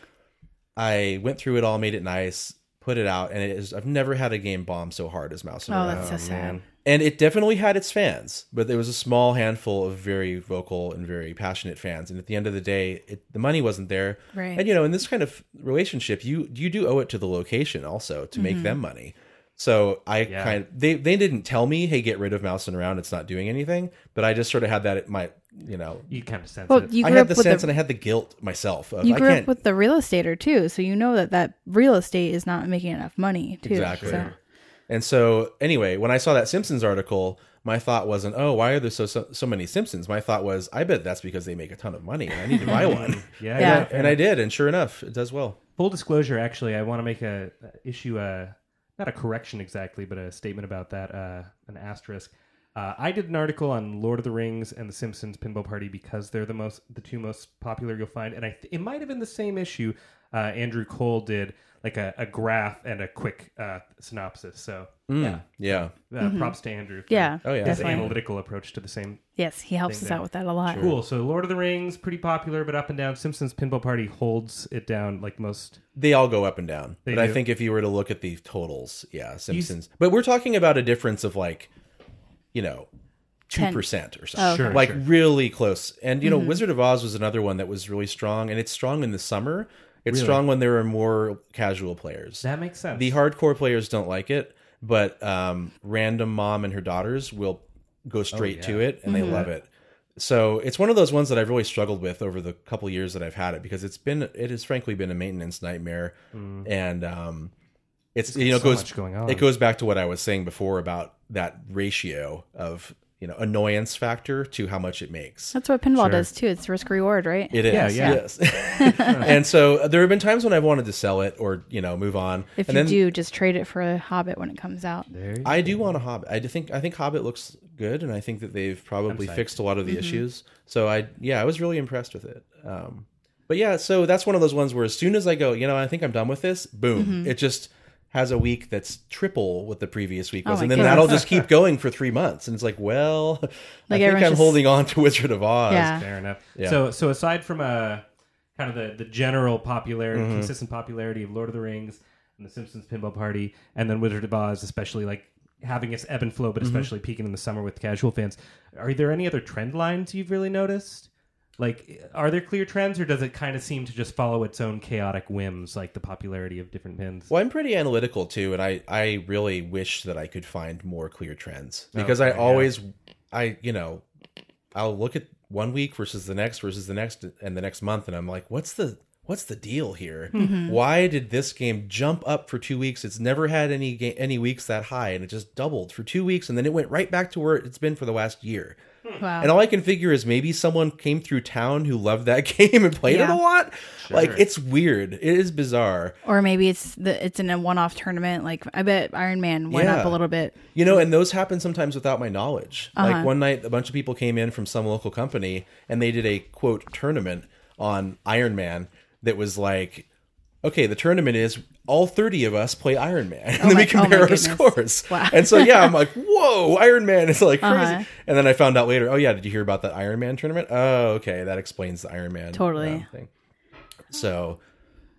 I went through it all, made it nice, put it out, and it is. I've never had a game bomb so hard as mousing Oh, around. Oh, that's so sad. And it definitely had its fans, but there was a small handful of very vocal and very passionate fans. And at the end of the day, it, the money wasn't there. Right. And you know, in this kind of relationship, you you do owe it to the location also to make mm-hmm. them money. So I Yeah. kind of they they didn't tell me, hey, get rid of Mousin' Around. It's not doing anything. But I just sort of had that at my you know, You kind of sense Well, it. you I grew had up the with sense the, and I had the guilt myself. Of, you I grew can't up with the real estater too, so you know that that real estate is not making enough money too. Exactly. So- And so, anyway, when I saw that Simpsons article, my thought wasn't, "Oh, why are there so so, so many Simpsons?" My thought was, "I bet that's because they make a ton of money, and I need to buy one." yeah, Yeah. and I did, and sure enough, it does well. Full disclosure, actually, I want to make a issue a not a correction exactly, but a statement about that. Uh, an asterisk. Uh, I did an article on Lord of the Rings and The Simpsons Pinball Party because they're the most the two most popular you'll find, and I th- it might have been the same issue. Uh, Andrew Cole did like a, a graph and a quick uh, synopsis. So Mm, yeah, uh, props to Andrew. For Yeah. Oh, yeah. his Definitely. analytical approach to the same Yes, he helps Thing us there. out with that a lot. Cool. So Lord of the Rings, pretty popular, but up and down. Simpsons Pinball Party holds it down like most. they all go up and down. They but I think if you were to look at the totals, yeah, Simpsons. But we're talking about a difference of like, you know, 2% or Oh, something. Sure, like sure. really close. And you know, Wizard of Oz was another one that was really strong, and it's strong in the summer. It's Really? strong when there are more casual players. That makes sense. The hardcore players don't like it, but um, random mom and her daughters will go straight to yeah. it and they love it. So it's one of those ones that I've really struggled with over the couple years that I've had it because it's been it has frankly been a maintenance nightmare, and um, it's you know so goes much going on. it goes back to what I was saying before about that ratio of you know annoyance factor to how much it makes. That's what pinball Sure. does too. It's risk reward, right? It is, Yeah, yeah. yes. and so uh, there have been times when I've wanted to sell it or you know move on. if and you then, do, just trade it for a Hobbit when it comes out. There you I do want a Hobbit. I do think I think Hobbit looks good, and I think that they've probably fixed a lot of the issues. So I yeah, I was really impressed with it. Um, but yeah, so that's one of those ones where as soon as I go, you know, I think I'm done with this. Boom! It just has a week that's triple what the previous week Oh was, my and then goodness. that'll just keep going for three months. And it's like, well, I think I'm just- holding on to Wizard of Oz. Yeah. Fair enough. Yeah. So, so aside from uh, kind of the, the general popularity, Mm-hmm. consistent popularity of Lord of the Rings and The Simpsons Pinball Party, and then Wizard of Oz, especially like having its ebb and flow, Mm-hmm. but especially peaking in the summer with casual fans, are there any other trend lines you've really noticed? Like, are there clear trends, or does it kind of seem to just follow its own chaotic whims, like the popularity of different pins? Well, I'm pretty analytical too, and I I really wish that I could find more clear trends because Okay, I yeah. always I you know I'll look at one week versus the next versus the next and the next month, and I'm like, what's the what's the deal here? Mm-hmm. Why did this game jump up for two weeks? It's never had any ga- any weeks that high, and it just doubled for two weeks, and then it went right back to where it's been for the last year. Wow. And all I can figure is maybe someone came through town who loved that game and played it a lot. Like it's weird. It is bizarre. or maybe it's the it's in a one-off tournament. Like I bet Iron Man went up a little bit. You know, and those happen sometimes without my knowledge. Uh-huh. Like one night, a bunch of people came in from some local company and they did a quote tournament on Iron Man that was like, okay, the tournament is all 30 of us play Iron Man. And then my- we compare oh our goodness. scores. Wow. And so, yeah, I'm like, whoa, Iron Man is like crazy. Uh-huh. And then I found out later, oh, yeah, did you hear about the Iron Man tournament? Oh, okay, that explains the Iron Man Totally. um, thing. So,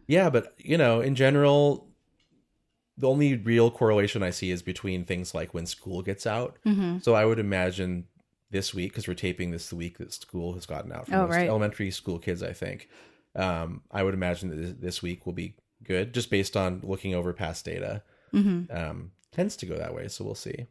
yeah, but, you know, in general, the only real correlation I see is between things like when school gets out. Mm-hmm. So I would imagine this week, because we're taping this the week that school has gotten out for Oh, most right. elementary school kids, I think. Um, I would imagine that this- week will be good, just based on looking over past data. Mm-hmm. Um, tends to go that way, so we'll see.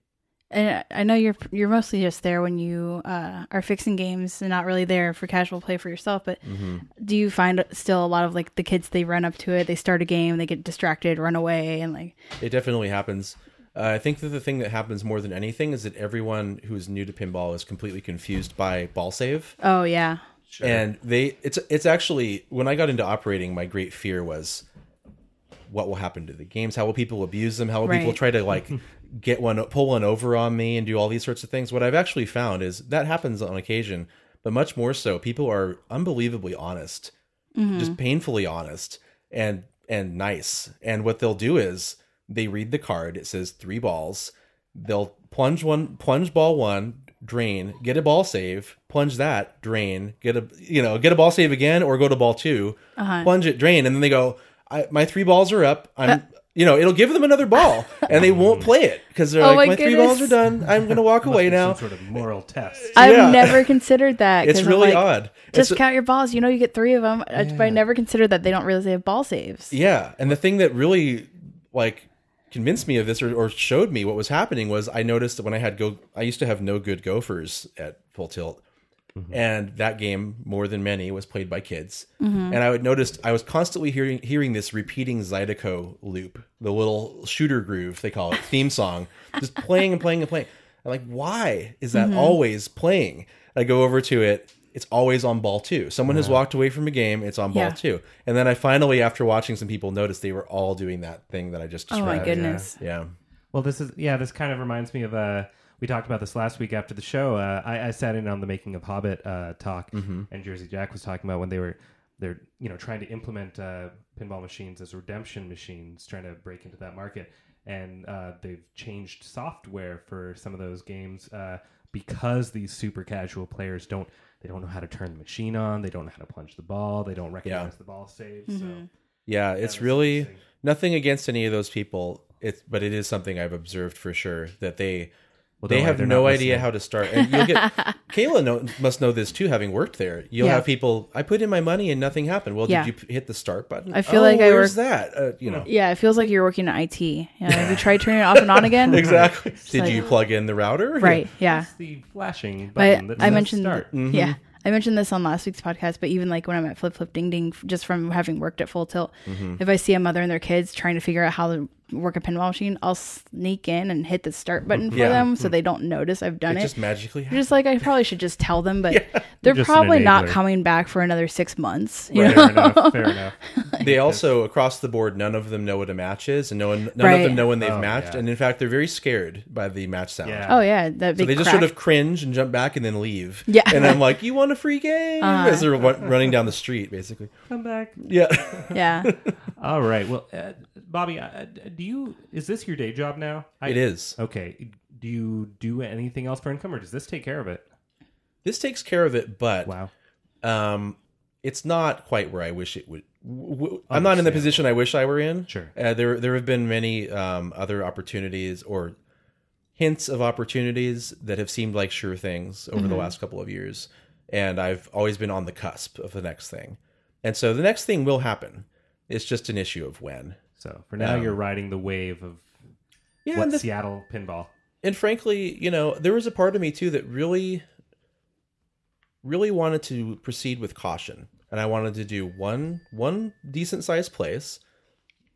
And I know you're you're mostly just there when you uh, are fixing games and not really there for casual play for yourself. But Mm-hmm. do you find still a lot of like the kids they run up to it, they start a game, they get distracted, run away, and like It definitely happens. Uh, I think that the thing that happens more than anything is that everyone who is new to pinball is completely confused by ball save. oh yeah, and they it's it's actually when i got into operating my great fear was what will happen to the games? How will people abuse them? How will people try to like get one pull one over on me and do all these sorts of things? What i've actually found is that happens on occasion but much more so people are unbelievably honest mm-hmm. just painfully honest and and nice. And what they'll do is they read the card. It says three balls. They'll plunge one plunge ball one drain get a ball save plunge that drain get a you know get a ball save again or go to ball 2 Uh-huh. plunge it drain and then they go I, my three balls are up i'm you know it'll give them another ball and they won't play it because they're Oh like my my three balls are done i'm gonna walk away now Some sort of moral test. I've Yeah. never considered that. It's really like, odd Just It's- count your balls. You know, you get three of them. But I never considered that they don't realize they have ball saves. Yeah, and the thing that really like convinced me of this or, or showed me what was happening was I noticed that when I had go I used to have No Good Gofers at full tilt. Mm-hmm. and that game more than many was played by kids. Mm-hmm. And I would notice I was constantly hearing hearing this repeating Zydeco loop, the little shooter groove they call it, theme song, just playing and playing and playing. I'm like, why is that mm-hmm. always playing? I go over to it. It's always on ball two. Someone has walked away from a game. It's on ball Yeah. two. And then I finally, after watching some people, noticed they were all doing that thing that I just Oh described. my goodness. Yeah. Well, this is yeah. This kind of reminds me of uh, we talked about this last week after the show. Uh, I, I sat in on the making of Hobbit uh, talk, and Jersey Jack was talking about when they were they're you know trying to implement uh, pinball machines as redemption machines, trying to break into that market, and uh, they've changed software for some of those games uh, because these super casual players don't they don't know how to turn the machine on, they don't know how to plunge the ball, they don't recognize the ball saves. So mm-hmm. Yeah, it's that's really nothing against any of those people. It's but it is something I've observed for sure that they Well, they have no idea how to start. And you'll get Kayla know, must know this too, having worked there. You'll Yeah. have people. I put in my money and nothing happened. Well, Yeah. did you p- hit the start button? I feel Oh, like I where's work- that? Uh, you know Yeah, it feels like you're working at IT. You know, have you tried turning it off and on again? exactly. Did like- you plug in the router? Right. Yeah. It's the flashing But button that I mentioned, start. Mm-hmm. yeah, I mentioned this on last week's podcast. But even like when I'm at Flip Flip Ding Ding, just from having worked at Full Tilt, Mm-hmm. if I see a mother and their kids trying to figure out how to work a pinball machine, I'll sneak in and hit the start button for Yeah. them so they don't notice I've done It it. just magically. You're just like I probably should just tell them, but they're Just probably not coming back for another six months. You Right. know? Fair enough. Fair enough. they also across the board none of them know what a match is and no one none of them know when they've Oh, matched yeah. and in fact they're very scared by the match sound Yeah. Oh yeah, that so they just crack. sort of cringe and jump back and then leave Yeah. Uh-huh. and i'm like you want a free game as they're running down the street basically Come back. yeah yeah. All right. Well, uh, Bobby, uh, do you is this your day job now? I, it is Okay. Do you do anything else for income, or does this take care of it? this takes care of it but Wow. um it's not quite where i wish it would w- w- i'm not in the position i wish i were in Sure. uh, there there have been many um other opportunities or hints of opportunities that have seemed like sure things over the last couple of years and i've always been on the cusp of the next thing and so the next thing will happen it's just an issue of when So for now, Um, you're riding the wave of yeah what the- Seattle pinball. and frankly you know there was a part of me too that really really wanted to proceed with caution. And i wanted to do one one decent sized place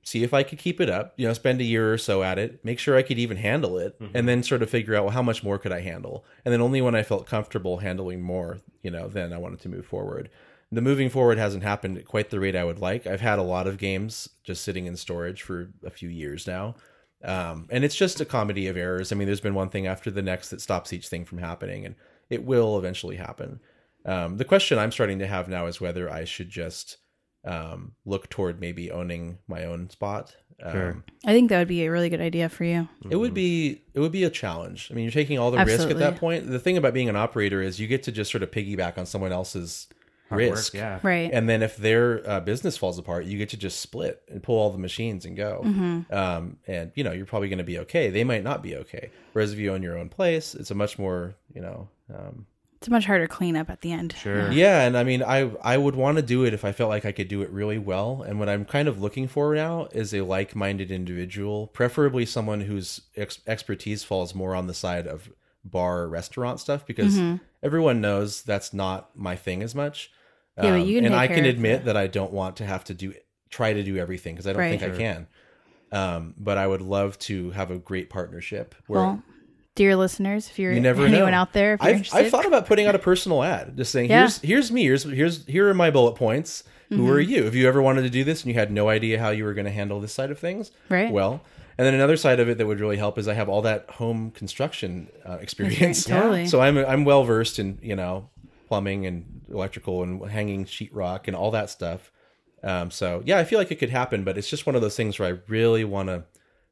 see if i could keep it up you know spend a year or so at it make sure i could even handle it and then sort of figure out well how much more could i handle? And then only when i felt comfortable handling more you know then i wanted to move forward the moving forward hasn't happened at quite the rate i would like i've had a lot of games just sitting in storage for a few years now um, and it's just a comedy of errors. I mean, there's been one thing after the next that stops each thing from happening, and it will eventually happen. Um, the question I'm starting to have now is whether I should just um, look toward maybe owning my own spot. Um, Sure. I think that would be a really good idea for you. It would be it would be a challenge. I mean, you're taking all the risk at that point. The thing about being an operator is you get to just sort of piggyback on someone else's Hard work, risk. yeah. Right. And then if their uh, business falls apart, you get to just split and pull all the machines and go. Mm-hmm. Um, and you know you're probably going to be okay. They might not be okay. Whereas if you own your own place, it's a much more you know. Um, It's a much harder cleanup at the end. Sure. yeah, and I mean, I I would want to do it if I felt like I could do it really well. And what I'm kind of looking for now is a like-minded individual, preferably someone whose ex- expertise falls more on the side of bar restaurant stuff, because everyone knows that's not my thing as much. Mm-hmm. Yeah, but you can and take I care can admit that I don't want to have to do try to do everything because I don't Right. think I can. Um, but I would love to have a great partnership where Well, dear listeners, if you're you never anyone know. out there, if you're I've, interested, I've thought about putting out a personal ad, just saying, Yeah. "Here's here's me. Here's here's here are my bullet points. Who Mm-hmm. are you? If you ever wanted to do this and you had no idea how you were going to handle this side of things, Right. Well, and then another side of it that would really help is I have all that home construction uh, experience. Totally. So I'm I'm well versed in you know plumbing and electrical and hanging sheetrock and all that stuff. Um, so yeah, I feel like it could happen, but it's just one of those things where I really want to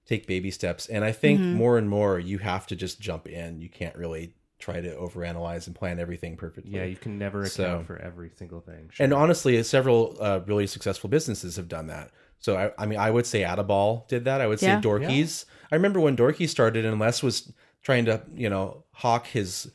take baby steps. And I think Mm-hmm. more and more you have to just jump in. You can't really try to overanalyze and plan everything perfectly. Yeah, you can never account So- for every single thing. Sure. And honestly, several uh, really successful businesses have done that. So I, I mean, I would say Add-a-Ball did that. I would say Yeah. Dorky's. I remember when Dorky started, and Les was trying to, you know, hawk his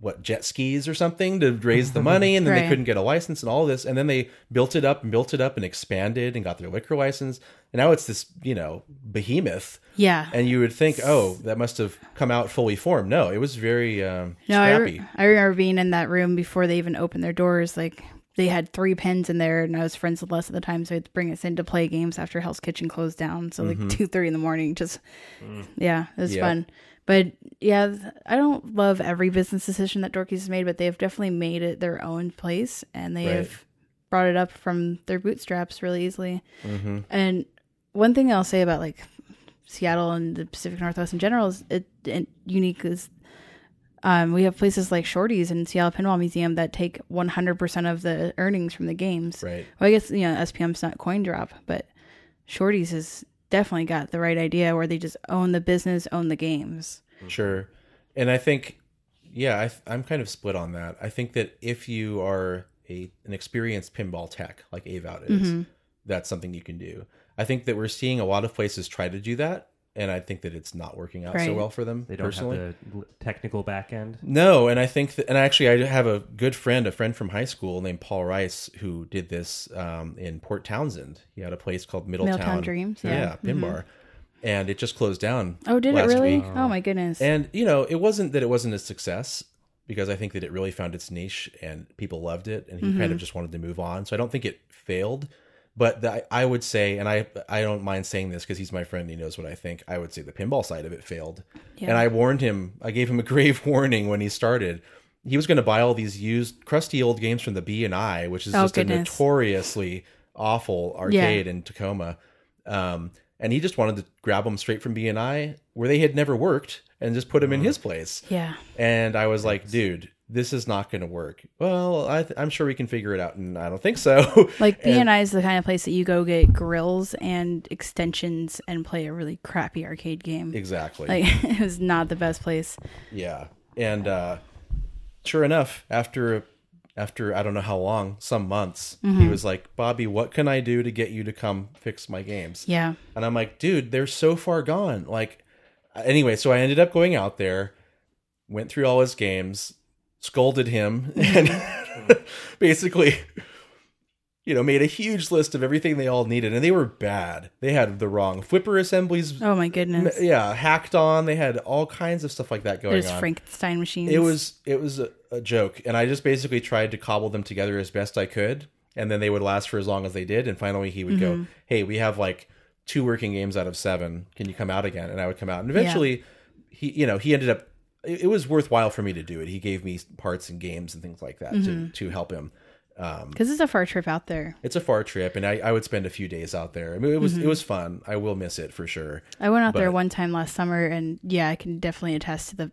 what jet skis or something to raise the money and then Right. they couldn't get a license and all this and then they built it up and built it up and expanded and got their liquor license and now it's this you know behemoth Yeah. and you would think oh that must have come out fully formed no it was very um No, I, re- I remember being in that room before they even opened their doors. Like they had three pens in there, and I was friends with Les at the time, so they'd bring us in to play games after Hell's Kitchen closed down. So like two, three in the morning, just yeah, it was Mm-hmm. Yeah. fun. But yeah, I don't love every business decision that Dorky's made, but they've definitely made it their own place, and they Right. have brought it up from their bootstraps really easily. hmm And one thing I'll say about like Seattle and the Pacific Northwest in general is it, it unique is um, we have places like Shorty's and Seattle Pinball Museum that take 100% of the earnings from the games. right Well, I guess, you know, SPM's not coin drop, but Shorty's has definitely got the right idea where they just own the business, own the games. Sure. And I think, yeah, I, I'm kind of split on that. I think that if you are a an experienced pinball tech like Avout is, Mm-hmm. that's something you can do. I think that we're seeing a lot of places try to do that, and I think that it's not working out so Right. well for them They don't personally. have the l- technical back end. No, and I think that, and actually, I have a good friend, a friend from high school named Paul Rice, who did this um, in Port Townsend. He had a place called Middletown, Middletown Dreams, yeah, yeah. pin bar, and it just closed down. Oh, did it last really? week. Oh, my goodness. And you know, it wasn't that it wasn't a success because I think that it really found its niche and people loved it, and he Mm-hmm. kind of just wanted to move on. So I don't think it failed. But the, I would say, and I I don't mind saying this because he's my friend, he knows what I think. I would say the pinball side of it failed, Yeah. and I warned him. I gave him a grave warning when he started. He was going to buy all these used, crusty old games from the B and I, which is Oh, just a notoriously awful arcade in Tacoma. Um, and he just wanted to grab them straight from B and I, where they had never worked, and just put them in his place. yeah. And I was like, dude, this is not going to work. Well, I th- I'm sure we can figure it out, and I don't think so. Like And- B&I is the kind of place that you go get grills and extensions and play a really crappy arcade game. exactly. Like it was not the best place. yeah. And uh, sure enough, after after I don't know how long, some months, Mm-hmm. he was like, Bobby, what can I do to get you to come fix my games? Yeah. And I'm like, dude, they're so far gone. Like, anyway, so I ended up going out there, went through all his games, scolded him, and basically, you know, made a huge list of everything they all needed. And they were bad. They had the wrong flipper assemblies, Oh my goodness. yeah, hacked on. They had all kinds of stuff like that going There's on. Frankenstein machines. It was it was a, a joke, and I just basically tried to cobble them together as best I could, and then they would last for as long as they did. And finally, he would Mm-hmm. go, "Hey, we have like two working games out of seven. Can you come out again?" And I would come out, and eventually, he you know he ended up. It, it was worthwhile for me to do it. He gave me parts and games and things like that Mm-hmm. to to help him. because it's a far trip out there. It's a far trip, and I, I would spend a few days out there. I mean, it was Mm-hmm. it was fun. I will miss it for sure. I went out there one time last summer, and yeah, I can definitely attest to the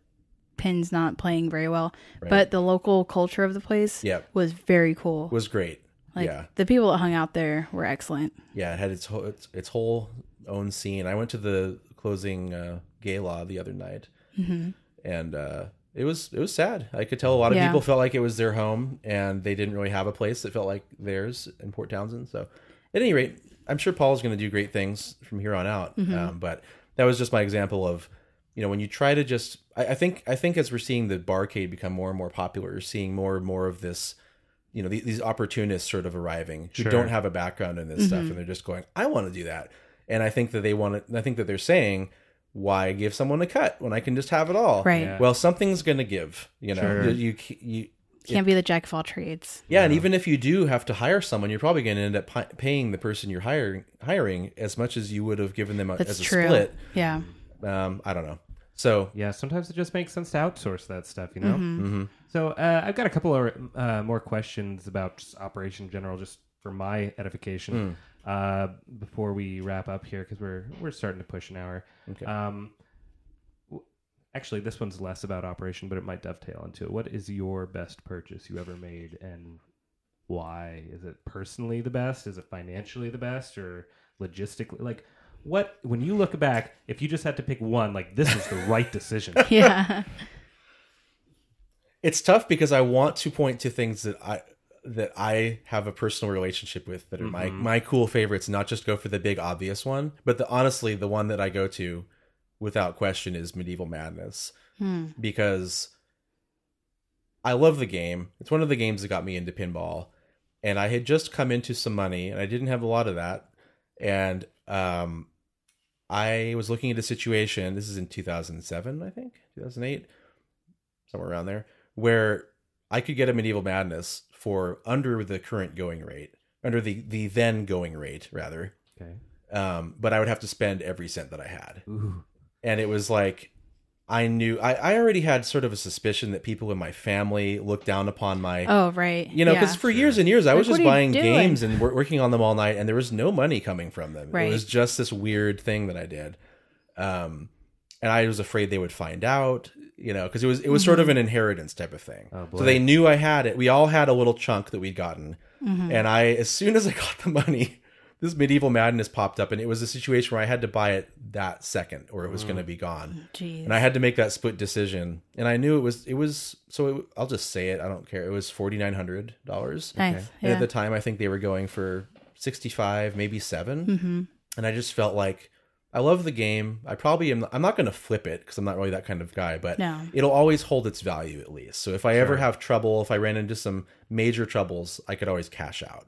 pins not playing very well. Right. But the local culture of the place Yep. was very cool. It was great. like yeah, the people that hung out there were excellent. yeah. It had its whole its, its whole own scene. I went to the closing uh, gala the other night, and uh, it was it was sad. I could tell a lot of Yeah. people felt like it was their home, and they didn't really have a place that felt like theirs in Port Townsend. So, at any rate, I'm sure Paul's going to do great things from here on out. Um, but that was just my example of, you know, when you try to just, I, I think, I think as we're seeing the barcade become more and more popular, we're seeing more and more of this. You know, these, these opportunists sort of arriving who don't have a background in this stuff, and they're just going, "I want to do that." And I think that they want to. I think that they're saying, "Why give someone a cut when I can just have it all? Right. Yeah. Well, something's going to give. You know, Sure. you, you you Can't be the jack of all trades. yeah, and even if you do have to hire someone, you're probably going to end up pi- paying the person you're hiring hiring as much as you would have given them a, That's as a true. split. Yeah. Um, I don't know. So Yeah, sometimes it just makes sense to outsource that stuff, you know. Mm-hmm. So uh, I've got a couple of uh, more questions about just operation in general, just for my edification, Hmm. Uh, before we wrap up here because we're we're starting to push an hour. Okay. Um, w- actually, this one's less about operation, but it might dovetail into it. What is your best purchase you ever made, and why? Is it personally the best? Is it financially the best, or logistically? Like, what when you look back, if you just had to pick one, like this was the right decision. Yeah. it's tough because I want to point to things that I that I have a personal relationship with that are my my cool favorites, not just go for the big obvious one, but the honestly the one that I go to without question is Medieval Madness Hmm. because I love the game. It's one of the games that got me into pinball, and I had just come into some money, and I didn't have a lot of that, and um, I was looking at a situation. This is in 2007, I think, 2008, somewhere around there, where I could get a Medieval Madness for under the current going rate, under the the then going rate rather. Okay. Um, but I would have to spend every cent that I had Ooh. and it was like I knew I, I already had sort of a suspicion that people in my family looked down upon my Oh, right. you know yeah. because for years and years I was just what are you buying games and working on them all night and there was no money coming from them Right. it was just this weird thing that I did um and I was afraid they would find out you know because it was it was sort of Mm-hmm. an inheritance type of thing Oh, so they knew I had it we all had a little chunk that we'd gotten Mm-hmm. and I as soon as I got the money this medieval madness popped up and it was a situation where I had to buy it that second or it was going to be gone Jeez. and I had to make that split decision. And I knew it was it was so it, I'll just say it. I don't care. It was forty nine hundred dollars. nice. And Yeah. at the time, I think they were going for sixty five, maybe 7 mm-hmm. And I just felt like I love the game. I probably am. I'm not going to flip it because I'm not really that kind of guy. But No. it'll always hold its value at least. So if I ever have trouble, if I ran into some major troubles, I could always cash out.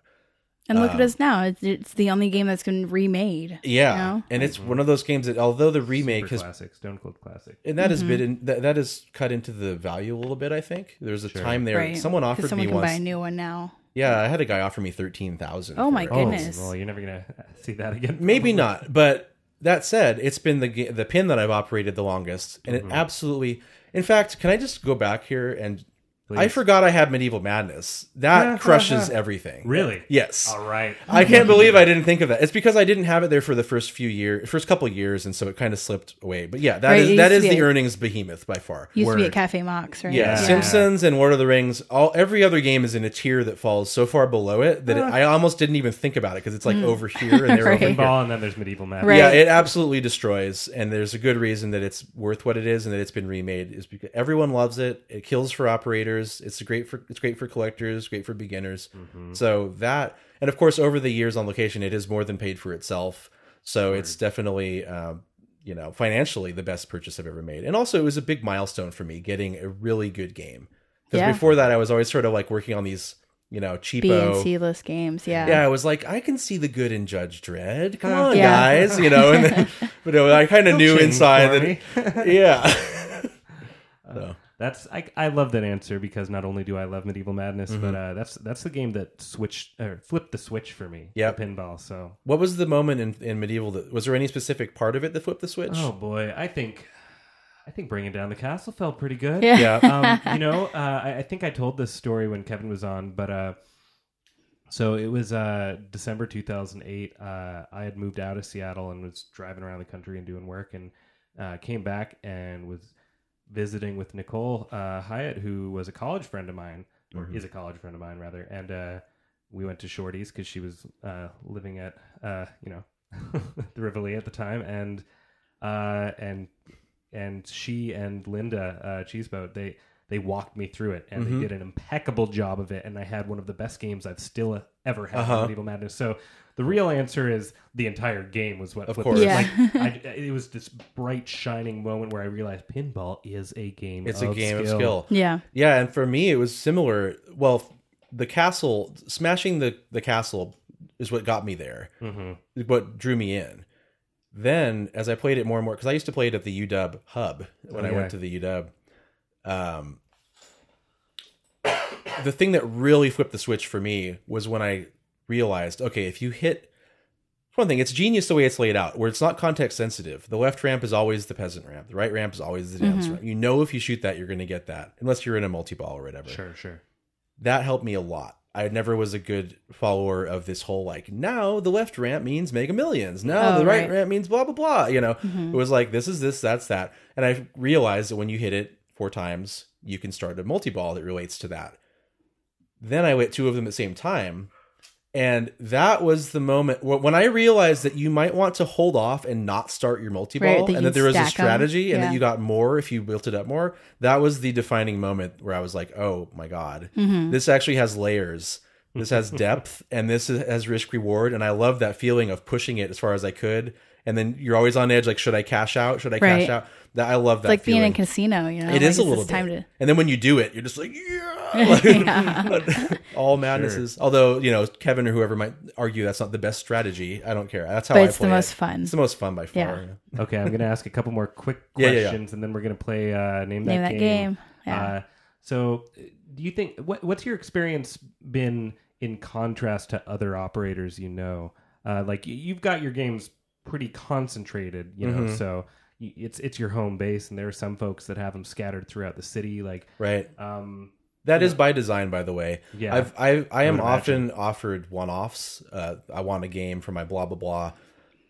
And look Um, at us now. It's, it's the only game that's been remade. Yeah, You know? and it's one of those games that although the remake Super has classic, Stone Cold classic. and that Mm-hmm. has been that, that has cut into the value a little bit. I think there's a Sure. time there. Right. Someone 'Cause offered someone me can buy a new one now. Yeah, I had a guy offer me thirteen thousand. Oh my Oh, goodness. well, you're never gonna see that again. Maybe not, but that said, it's been the the pin that I've operated the longest, and Mm-hmm. it absolutely. In fact, can I just go back here and I forgot I had medieval madness. That crushes everything. Really? Yes. All right. I can't believe I didn't think of that. It's because I didn't have it there for the first few years, first couple of years, and so it kind of slipped away. But yeah, that Right, is it that used is to be the a- earnings behemoth by far. Used to be Word. at Cafe Mox, right? Yeah, Yeah. Simpsons and Lord of the Rings. All every other game is in a tier that falls so far below it that it, I almost didn't even think about it because it's like mm. over here and they're Right. over here. Pinball, and then there's medieval madness. Right. Yeah, it absolutely destroys, and there's a good reason that it's worth what it is and that it's been remade. Is because everyone loves it. It kills for operators. It's great for it's great for collectors. Great for beginners. So that, and of course, over the years on location, it has more than paid for itself. So it's definitely. Um, you know, financially, the best purchase I've ever made, and also it was a big milestone for me getting a really good game. Because Yeah. before that, I was always sort of like working on these, you know, cheapo B and C list games. Yeah. yeah, I was like, I can see the good in Judge Dredd. Come on, Yeah. guys, you know. And then, but I kind of knew inside that, me. yeah. so, That's I, I love that answer because not only do I love Medieval Madness, Mm-hmm. but uh, that's that's the game that switched or flipped the switch for me. Yep. the pinball. So what was the moment in, in medieval? That was there any specific part of it that flipped the switch? oh boy, I think I think bringing down the castle felt pretty good. Yeah. Yeah, um, you know, uh, I, I think I told this story when Kevin was on, but uh, so it was uh, December 2008. Uh, I had moved out of Seattle and was driving around the country and doing work, and uh, came back and was visiting with Nicole uh, Hyatt, who was a college friend of mine, or is a college friend of mine rather, and uh, we went to Shorty's because she was uh, living at uh, you know the Rivoli at the time, and uh, and and she and Linda uh, Cheeseboat they they walked me through it and Mm-hmm. they did an impeccable job of it, and I had one of the best games I've still ever had Uh-huh. in Medieval Madness. So the real answer is the entire game was what Of flipped course. it. Yeah. Like, I, it was this bright shining moment where I realized pinball is a game. it's a game skill. of skill. Yeah. Yeah, and for me, it was similar. Well, the castle, smashing the the castle, is what got me there. Mm-hmm. What drew me in. Then, as I played it more and more, because I used to play it at the UW hub when Oh, I went to the UW. Um, the thing that really flipped the switch for me was when I realized, okay, if you hit one thing, it's genius the way it's laid out, where it's not context sensitive. The left ramp is always the peasant ramp. The right ramp is always the dance mm-hmm. ramp. You know, if you shoot that, you're going to get that, unless you're in a multi ball or whatever Sure, sure. that helped me a lot. I never was a good follower of this whole like now the left ramp means mega millions. Now Oh, the right, right. ramp means blah blah blah. You know, mm-hmm. it was like this is this, that's that. And I realized that when you hit it four times, you can start a multi ball that relates to that. Then I lit two of them at the same time. And that was the moment when I realized that you might want to hold off and not start your multi ball, Right, and that there was a strategy, and that you got more if you built it up more. That was the defining moment where I was like, "Oh my god, Mm-hmm. this actually has layers." this has depth, and this has risk reward. And I love that feeling of pushing it as far as I could. And then you're always on edge, like, should I cash out? Should I cash out? That I love that. It's like being in a casino, you know. It like is a little just time to And then when you do it, you're just like, yeah. All madnesses. Although, you know, Kevin or whoever might argue that's not the best strategy. I don't care. That's how But I it's the most it. fun. It's the most fun by far. Yeah. Okay, I'm going to ask a couple more quick Yeah, yeah, yeah. questions, and then we're going to play uh, name that name that game. Yeah. Uh, so, uh, do you think what, what's your experience been in contrast to other operators you know? Uh, like you've got your games pretty concentrated, you know, Mhm. so it's it's your home base, and there are some folks that have them scattered throughout the city. Like, Right. um, That is by design, by the way. Yeah. I've I I am would often offered one offs. Uh, I want a game for my blah blah blah,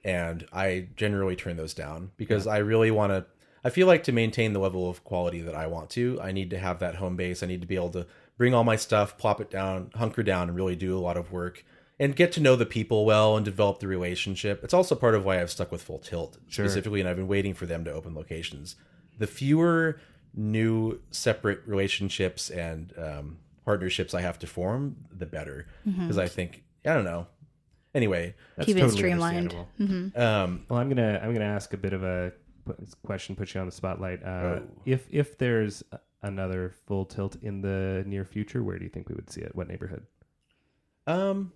and I generally turn those down because I really want to. I feel like to maintain the level of quality that I want to, I need to have that home base. I need to be able to bring all my stuff, plop it down, hunker down, and really do a lot of work and get to know the people well and develop the relationship. It's also part of why I've stuck with Full Tilt Sure. specifically, and I've been waiting for them to open locations. The fewer new separate relationships and um, partnerships I have to form, the better. Because I think I don't know. Anyway, that's Keep it totally streamlined. understandable. um, Well, I'm gonna I'm gonna ask a bit of a question, put you on the spotlight. Uh, Oh. If if there's another full tilt in the near future, where do you think we would see it? What neighborhood? um,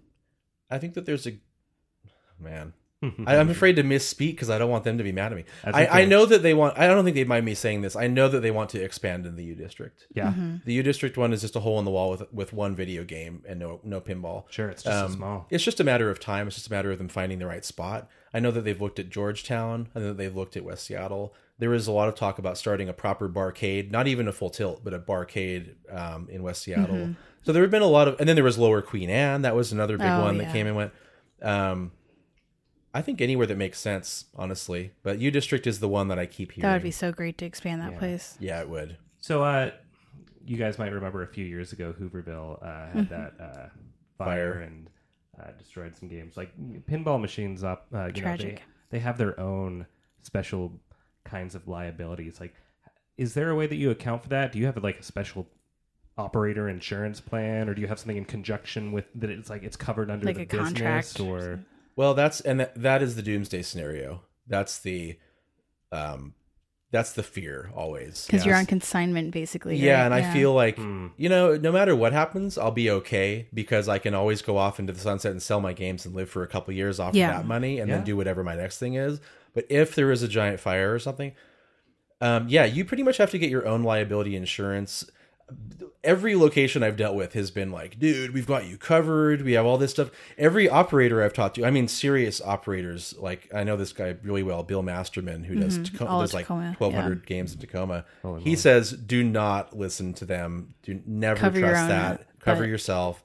I think that there's a man. I, I'm afraid to misspeak because I don't want them to be mad at me. That's I, okay. I know that they want. I don't think they mind me saying this. I know that they want to expand in the U district. Yeah, Mm-hmm. The U district one is just a hole in the wall with with one video game and no no pinball. sure. It's just Um, so small. It's just a matter of time. It's just a matter of them finding the right spot. I know that they've looked at Georgetown. I know that they've looked at West Seattle. There is a lot of talk about starting a proper barcade, not even a full tilt, but a barcade um, in West Seattle. Mm-hmm. So there have been a lot of, and then there was Lower Queen Anne. That was another big Oh, one that came and went. Um, I think anywhere that makes sense, honestly. But U District is the one that I keep hearing. That would be so great to expand that Yeah. place. yeah, it would. So, uh, you guys might remember a few years ago, Hooverville uh, had that uh, fire, Fire. and uh, destroyed some games. Like pinball machines, up. Uh, you know, they Tragic. they have their own special kinds of liabilities. Like, is there a way that you account for that? Do you have like a special operator insurance plan, or do you have something in conjunction with that? It's like it's covered under Like the a business, contract or or something. Well, that's and that, that is the doomsday scenario. That's the, um, that's the fear always. Because you're on consignment, basically. Yeah, right? and I feel like Hmm. you know, no matter what happens, I'll be okay because I can always go off into the sunset and sell my games and live for a couple years off Yeah. of that money, and Yeah. then do whatever my next thing is. But if there is a giant fire or something, um, yeah, you pretty much have to get your own liability insurance. Every location I've dealt with has been like, dude, we've got you covered. We have all this stuff. Every operator I've talked to, I mean, serious operators, like I know this guy really well, Bill Masterman, who does, Taco- All of does like Tacoma, 1,200 games in Tacoma. Holy he moly. says, do not listen to them. Do never Cover trust own, that. Cover but- yourself.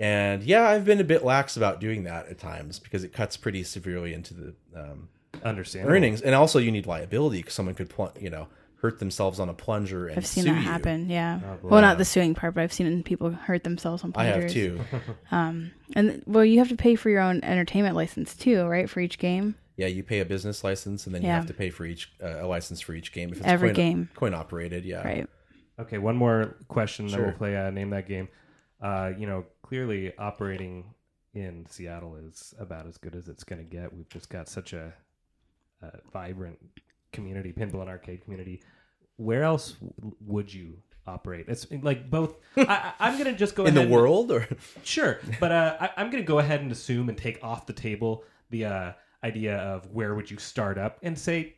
And yeah, I've been a bit lax about doing that at times because it cuts pretty severely into the um, understand earnings, and also you need liability because someone could, pl- you know, hurt themselves on a plunger and I've seen sue that you. happen. Yeah. Oh, well, not the suing part, but I've seen people hurt themselves on plungers. I have too. Um, and well, you have to pay for your own entertainment license too, right? For each game. Yeah, you pay a business license, and then you have to pay for each uh, a license for each game if it's Every coin, game. coin operated. Yeah, Right. Okay, one more question, then we'll play uh, name that game. Uh, you know, clearly operating in Seattle is about as good as it's going to get. We've just got such a, a vibrant community, pinball and arcade community. Where else w- would you operate? It's like both. I, I'm going to just go in the ahead and- world, or Sure, but uh, I, I'm going to go ahead and assume and take off the table the uh, idea of where would you start up and say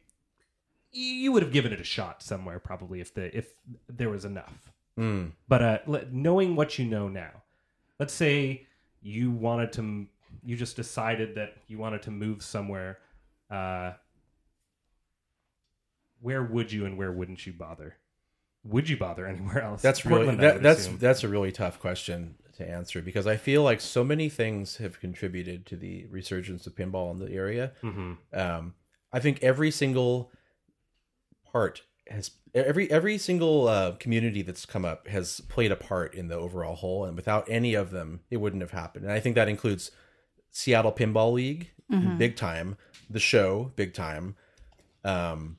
you would have given it a shot somewhere probably if the if there was enough. Hmm. But uh, knowing what you know now, let's say you wanted to, m- you just decided that you wanted to move somewhere. Uh, where would you and where wouldn't you bother? Would you bother anywhere else? That's really Portland, I that, that's assume. that's a really tough question to answer because I feel like so many things have contributed to the resurgence of pinball in the area. Mhm. Um, I think every single part has every every single uh, community that's come up has played a part in the overall whole, and without any of them, it wouldn't have happened. And I think that includes Seattle Pinball League, big time, the show, big time. Um,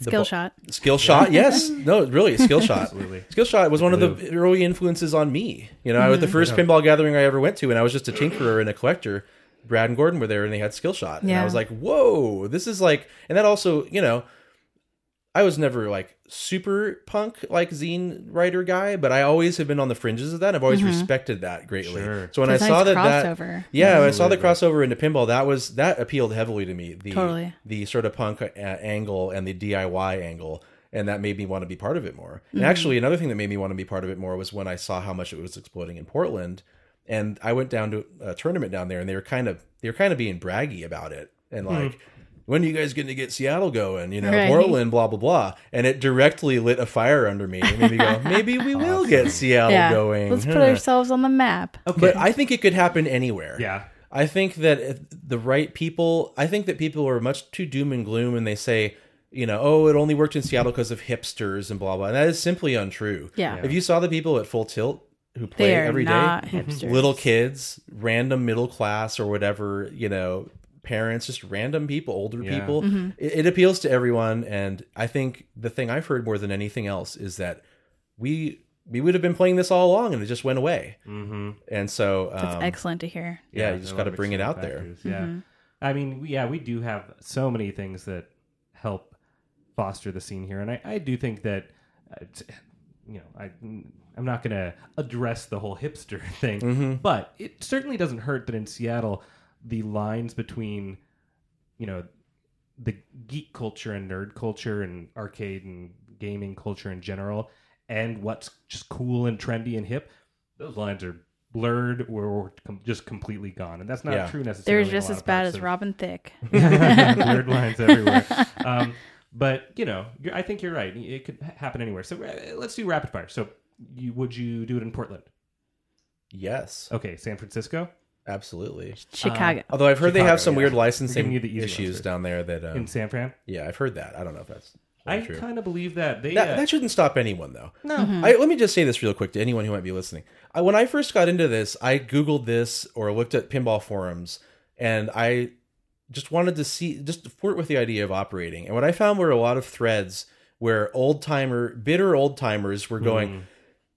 Skill ball- shot. Skill shot, yes. No, really, skill shot. Absolutely. Skill shot was one of the early influences on me. You know, I was the first pinball gathering I ever went to, and I was just a tinkerer and a collector. Brad and Gordon were there, and they had skill shot, and I was like, "Whoa, this is like." And that also, you know, I was never like super punk like zine writer guy, but I always have been on the fringes of that. I've always respected that greatly. Sure. So when It's I a saw nice that that crossover. yeah, when I saw the crossover into pinball. That was that appealed heavily to me. The Totally. the sort of punk uh, angle and the DIY angle, and that made me want to be part of it more. Mm-hmm. And actually, another thing that made me want to be part of it more was when I saw how much it was exploding in Portland, and I went down to a tournament down there, and they were kind of they were kind of being braggy about it, and like. When are you guys going to get Seattle going? You know, Right. Portland, blah blah blah, and it directly lit a fire under me. It made me go, maybe we will get Seattle Yeah. going. Let's put Huh. ourselves on the map. Okay. But I think it could happen anywhere. Yeah. I think that if the right people, I think that people are much too doom and gloom and they say, you know, oh, it only worked in Seattle because of hipsters and blah, blah. And that is simply untrue. Yeah. If you saw the people at Full Tilt who play They are every day, not hipsters. little kids, random middle class or whatever, you know, parents, just random people, older Yeah. people, Mm-hmm. it, it appeals to everyone. And I think the thing I've heard more than anything else is that we. We would have been playing this all along, and it just went away. Mm-hmm. And so, That's um, excellent to hear. yeah, you just got to bring it out there. Yeah. I mean, yeah, we do have so many things that help foster the scene here, and I, I do think that, uh, you know, I I'm not going to address the whole hipster thing, Mm-hmm. but it certainly doesn't hurt that in Seattle the lines between, you know, the geek culture and nerd culture and arcade and gaming culture in general, and what's just cool and trendy and hip, those lines are blurred or, or com- just completely gone, and that's not Yeah. true necessarily. They're just as bad as Robin Thicke. blurred lines everywhere. Um, but you know, I think you're right. It could happen anywhere. So uh, let's do rapid fire. So, you would you do it in Portland? Yes, Okay, San Francisco, absolutely. Chicago. Although I've heard they Chicago, have some yeah. weird We're licensing giving you the easy issues first. down there. That um, in San Fran. yeah, I've heard that. I don't know if that's I true. kind of believe that they. That, uh, that shouldn't stop anyone though. no, I, let me just say this real quick to anyone who might be listening. I, when I first got into this, I googled this or looked at pinball forums, and I just wanted to see, just to flirt with the idea of operating. And what I found were a lot of threads where old timer, bitter old timers were going.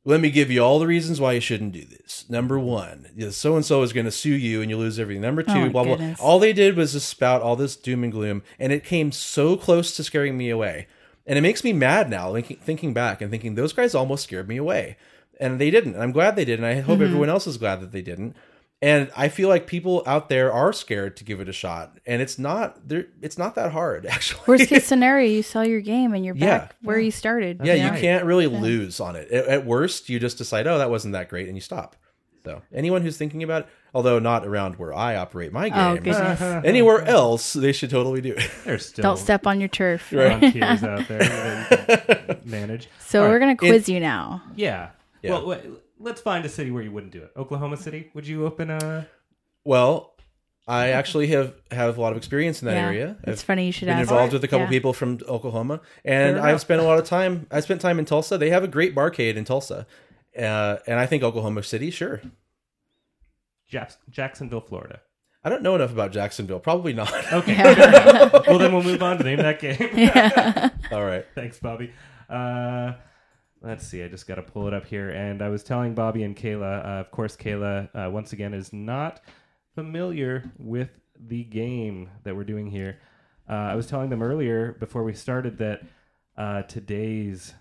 Let me give you all the reasons why you shouldn't do this. Number one, so and so is going to sue you and you lose everything. Number two, my blah blah. All they did was just spout all this doom and gloom, and it came so close to scaring me away. And it makes me mad now, thinking, thinking back and thinking those guys almost scared me away, and they didn't. And I'm glad they did, and I hope Mm-hmm. everyone else is glad that they didn't. And I feel like people out there are scared to give it a shot, and it's not there. It's not that hard, actually. Worst case scenario, you sell your game and you're Yeah. back where you started. yeah, you right. can't really lose on it. At, at worst, you just decide, oh, that wasn't that great, and you stop. So anyone who's thinking about, it, although not around where I operate my Oh, anywhere else, they should totally do it. there's still Don't step on your turf. frontiers out there manage. So All we're right. going to quiz you now. Yeah. Yeah. Well, wait, let's find a city where you wouldn't do it. Oklahoma City. Would you open a? Well, I actually have have a lot of experience in that yeah. area. It's I've funny you should have been ask. involved with a couple Yeah. people from Oklahoma, and Fair I've spent a lot of time. I spent time in Tulsa. They have a great barcade in Tulsa, uh, and I think Oklahoma City, sure. Japs- Jacksonville, Florida. I don't know enough about Jacksonville. Probably not. Okay. fair enough. well, then we'll move on to name that game. All right. Thanks, Bobby. Uh, let's see. I just got to pull it up here. And I was telling Bobby and Kayla, uh, of course, Kayla, uh, once again, is not familiar with the game that we're doing here. Uh, I was telling them earlier before we started that uh, today's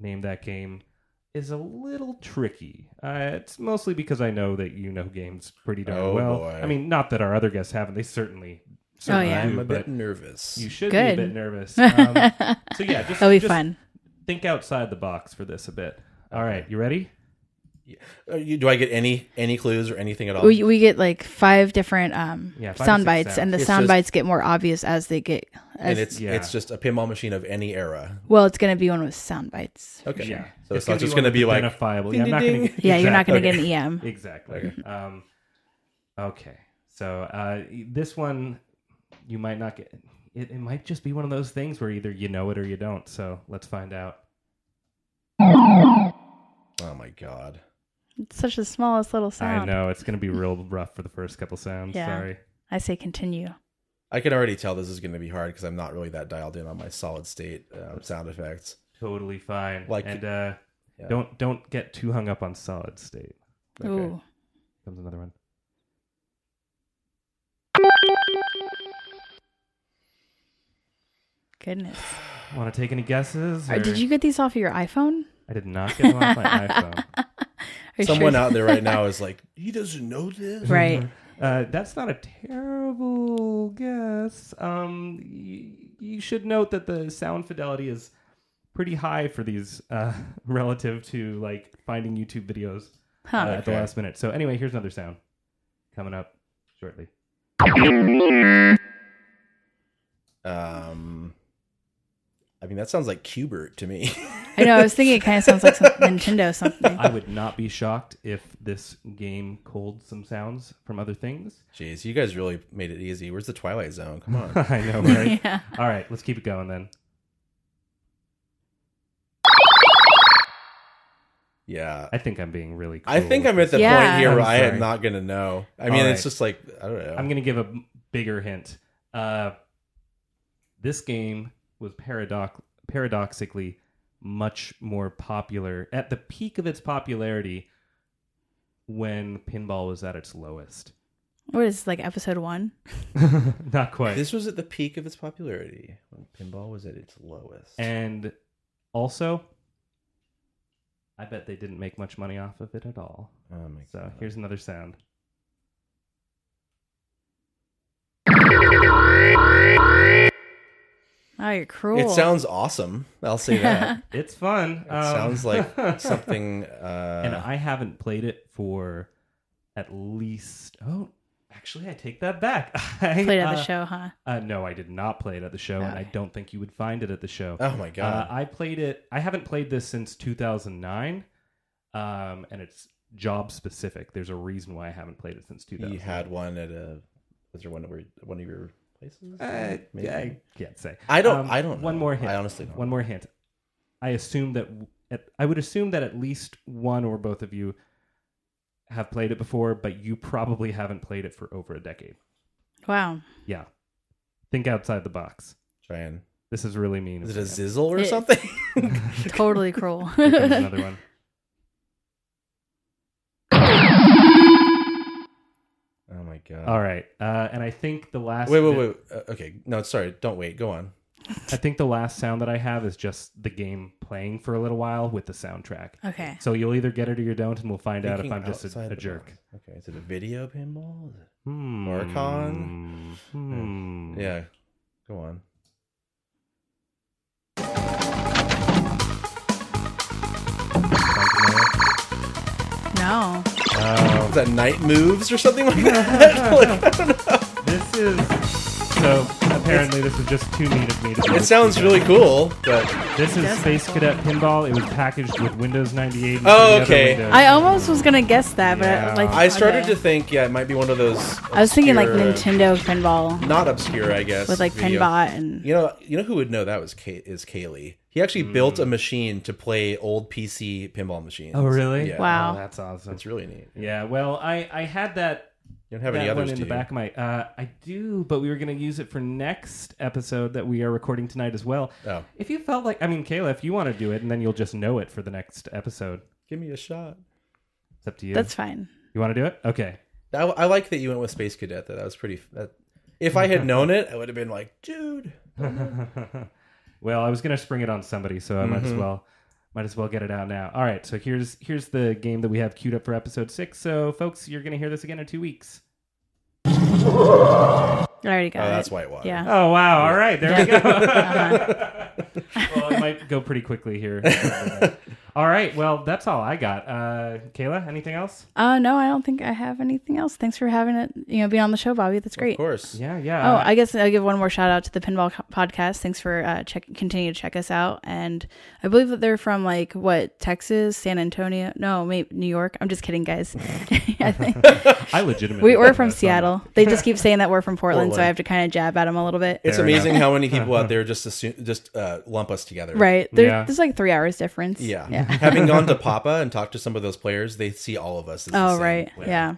name that game is a little tricky. Uh, it's mostly because I know that you know games pretty darn Oh, well. boy. I mean, not that our other guests haven't. They certainly, certainly yeah. I'm a bit nervous. you should Good. be a bit nervous. Um, so yeah, just That'll be just fun. Think outside the box for this a bit. All right, you ready? Uh, you- do I get any any clues or anything at all? We, we get like five different um, Yeah, five or sound six bites, and the It's sound just- bites get more obvious as they get. As, and it's Yeah. it's just a pinball machine of any era. well, it's going to be one with sound bites. Okay. Yeah. So it's, gonna not just going to with be like identifiable. Yeah, I'm not going ding. to. Yeah, you're not going to Okay. get an EM. Exactly. Um, okay. So uh, this one, you might not get. It, it might just be one of those things where either you know it or you don't. So let's find out. Oh my god. It's such the smallest little sound. I know it's going to be real rough for the first couple sounds. Yeah. Sorry. I say continue. I can already tell this is going to be hard because I'm not really that dialed in on my solid state uh, sound effects. Totally fine. Like- and uh, Yeah. don't don't get too hung up on solid state. Okay. Ooh. Comes another one. Goodness. Want to take any guesses? Or or- did you get these off of your iPhone? I did not get them off my iPhone. Someone sure? out there right now is like, he doesn't know this. Right. Uh, that's not a terrible guess. Um, y- you should note that the sound fidelity is pretty high for these uh, relative to like finding YouTube videos Huh. uh, at the last minute. So anyway, here's another sound coming up shortly. Um, I mean, that sounds like Q*bert to me. I know. I was thinking it kind of sounds like some Nintendo something. I would not be shocked if this game culled some sounds from other things. Jeez, you guys really made it easy. Where's the Twilight Zone? Come on. I know, right? yeah. All right, let's keep it going then. yeah. I think I'm being really. I think I'm at the Yeah. point here I'm where I am not going to know. I mean, All it's just like, I don't know. I'm going to give a bigger hint. Uh, this game was paradox paradoxically much more popular at the peak of its popularity when pinball was at its lowest. What is this, like episode one? Not quite. This was at the peak of its popularity when pinball was at its lowest. and also, I bet they didn't make much money off of it at all. oh my So god. here's another sound. Oh, you're cruel. It sounds awesome. I'll say that. It's fun. It sounds like something. Uh, and I haven't played it for at least. Oh, actually, I take that back. I, played at uh, the show, huh? Uh, no, I did not play it at the show, and I don't think you would find it at the show. oh my Uh, god. I played it. I haven't played this since 2009, um, and it's job specific. There's a reason why I haven't played it since 2000. you had one at a. Was there one where one of your places? Uh, Maybe. I can't say. I don't. Um, I don't. Know. One more hint. I honestly don't. One more hint. I assume that at, I would assume that at least one or both of you have played it before, but you probably haven't played it for over a decade. Wow. Yeah, think outside the box. Try and. This is really mean. Is it a of zizzle or It- something? Totally cruel. Here comes another one. My god. All right, uh, and I think the last. Wait, wait, bit- wait. Uh, okay. No, sorry. Don't wait. Go on. I think the last sound that I have is just the game playing for a little while with the soundtrack. okay. So you'll either get it or you don't, and we'll find out if Thinking I'm just a, outside a the jerk. box. Okay. Is it a video pinball? Is it- Hmm. Oricon? Hmm. Yeah. Go on. Sound familiar? No. Oh, Is that night moves or something like that? Like, I don't know. this is so. Apparently, this is just too neat of me to. do It with sounds you really cool, but This is Does- Space Cadet Pinball. It was packaged with Windows 98. and Oh, some other okay. Windows. I almost was gonna guess that, but Yeah. like I started okay. to think, yeah, it might be one of those. I was thinking like obscure- Nintendo pinball Not obscure, I guess. with like video. Pinbot and You know, you know who would know that was Kay, is Kaylee. He actually hmm. built a machine to play old PC pinball machines. Oh, really? Yeah. Wow. Oh, that's awesome. It's really neat. Yeah. Well, I I had that You don't have that any one in do the you? back of my. Uh, I do, but we were going to use it for next episode that we are recording tonight as well. Oh, If you felt like, I mean, Kayla, if you want to do it, and then you'll just know it for the next episode. give me a shot. It's up to you. that's fine. you want to do it? Okay. I, I like that you went with Space Cadet. That that was pretty. That, if I had known it, I would have been like, dude. well, I was going to spring it on somebody, so I might as Mhm. well might as well get it out now. All right, so here's here's the game that we have queued up for episode six. So, folks, you're going to hear this again in two weeks. I already got Oh, it. that's Whitewater. Yeah. Oh wow! All right, there we go. Uh-huh. well, it might go pretty quickly here. all right, well, that's all I got. Uh, Kayla, anything else? Uh, no, I don't think I have anything else. Thanks for having it. You know, being on the show, Bobby. That's great. Of course. Yeah, yeah. Oh, uh, I guess I'll give one more shout out to the Pinball Co- Podcast. Thanks for uh, check continue to check us out. And I believe that they're from like what Texas, San Antonio, no, maybe New York. I'm just kidding, guys. I think I legitimately. we, we're from that, so- Seattle. They just keep saying that we're from Portland, so I have to kind of jab at them a little bit. It's Fair amazing how many people out there just assume, just uh, lump us together. Right? There, Yeah. There's like three hours difference. Yeah. Yeah. Having gone to Papa and talked to some of those players, they see all of us. As the Oh same. right. Well, Yeah.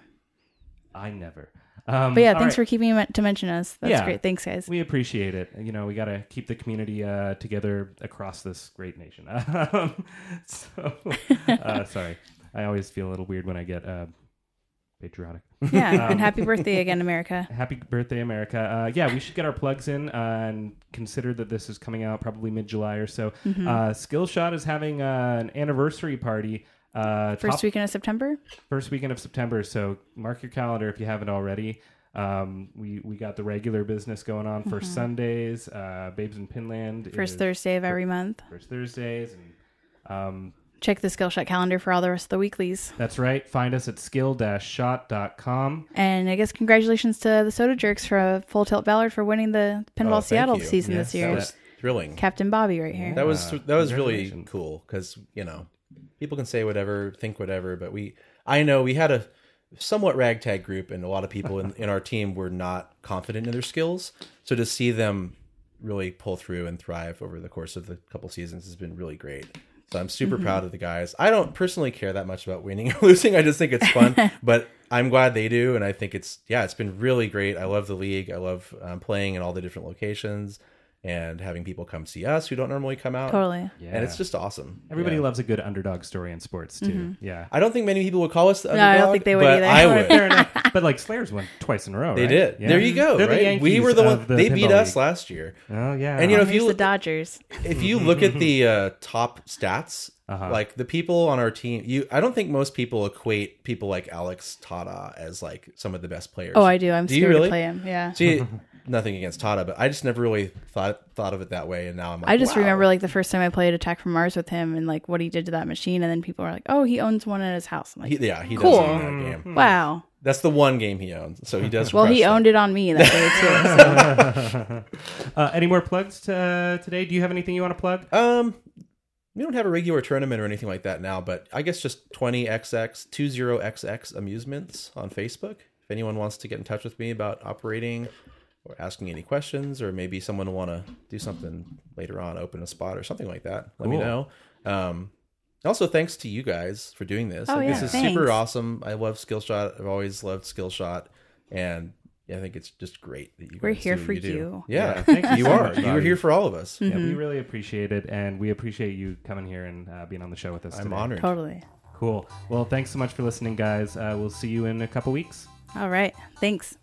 I never. Um, But yeah, thanks right. for keeping me to mention us. That's Yeah. great. Thanks, guys. We appreciate it. You know, we got to keep the community uh, together across this great nation. Um, so, uh, sorry, I always feel a little weird when I get uh, patriotic. Yeah, Um, and happy birthday again, America. Happy birthday, America! Uh, yeah, we should get our plugs in uh, and consider that this is coming out probably mid July or so. Mm-hmm. Uh, Skillshot is having uh, an anniversary party. Uh, First top- weekend of September. first weekend of September. So mark your calendar if you haven't already. Um, we we got the regular business going on for Sundays. Uh, Babes in Pinland Mm-hmm. First Thursday of every month. first Thursdays, and um, Check the Skillshot calendar for all the rest of the weeklies. that's right. Find us at skill-shot.com. And I guess congratulations to the Soda Jerks for a full tilt Ballard for winning the Oh, Pinball thank Seattle you. season Yes, this That year. was thrilling. Captain Bobby right here. That was that was really cool because you know people can say whatever, think whatever, but we I know we had a somewhat ragtag group, and a lot of people in, in our team were not confident in their skills. So to see them really pull through and thrive over the course of the couple seasons has been really great. So I'm super Mm-hmm. proud of the guys. I don't personally care that much about winning or losing. I just think it's fun, but I'm glad they do, and I think it's yeah, it's been really great. I love the league. I love um, playing in all the different locations and having people come see us who don't normally come out Totally. Yeah. and it's just awesome. Everybody Yeah. loves a good underdog story in sports too. Yeah. I don't think many people would call us the No, I don't think they would but either. I would. Fair enough. But like Slayers won twice in a row. They right? did. Yeah. There you go. They're the right? we were the one. the They beat pinball us last year. Oh yeah. And you know, if Here's you the Dodgers. if you look at the uh, top stats, Uh-huh. like the people on our team, you I don't think most people equate people like Alex Tada as like some of the best players. Oh, I do. I'm Do you scared really? to play him. Yeah. See, nothing against Tada, but I just never really thought thought of it that way, and now I'm like, I just wow. remember like the first time I played Attack from Mars with him and like what he did to that machine, and then people were like, "Oh, he owns one at his house." I'm like, He, yeah, he Cool. does own that game. "Wow." That's the one game he owns, so he does. Well, he that. owned it on me that day too. So. Uh, any more plugs to, today? Do you have anything you want to plug? Um, we don't have a regular tournament or anything like that now, but I guess just 20xx 20xx amusements on Facebook. If anyone wants to get in touch with me about operating or asking any questions, or maybe someone want to do something later on, open a spot or something like that, let me know. Um, also, thanks to you guys for doing this. Oh, Like, yeah, this is thanks. super awesome. I love Skillshot. I've always loved Skillshot, and yeah, I think it's just great that you. We're guys here do for do. you. Yeah, Yeah, thank you you are. You were Bobby. here for all of us. Yeah, Mm-hmm. we really appreciate it, and we appreciate you coming here and uh, being on the show with us. I'm today. honored. totally. Cool. Well, thanks so much for listening, guys. Uh, we'll see you in a couple weeks. All right. Thanks.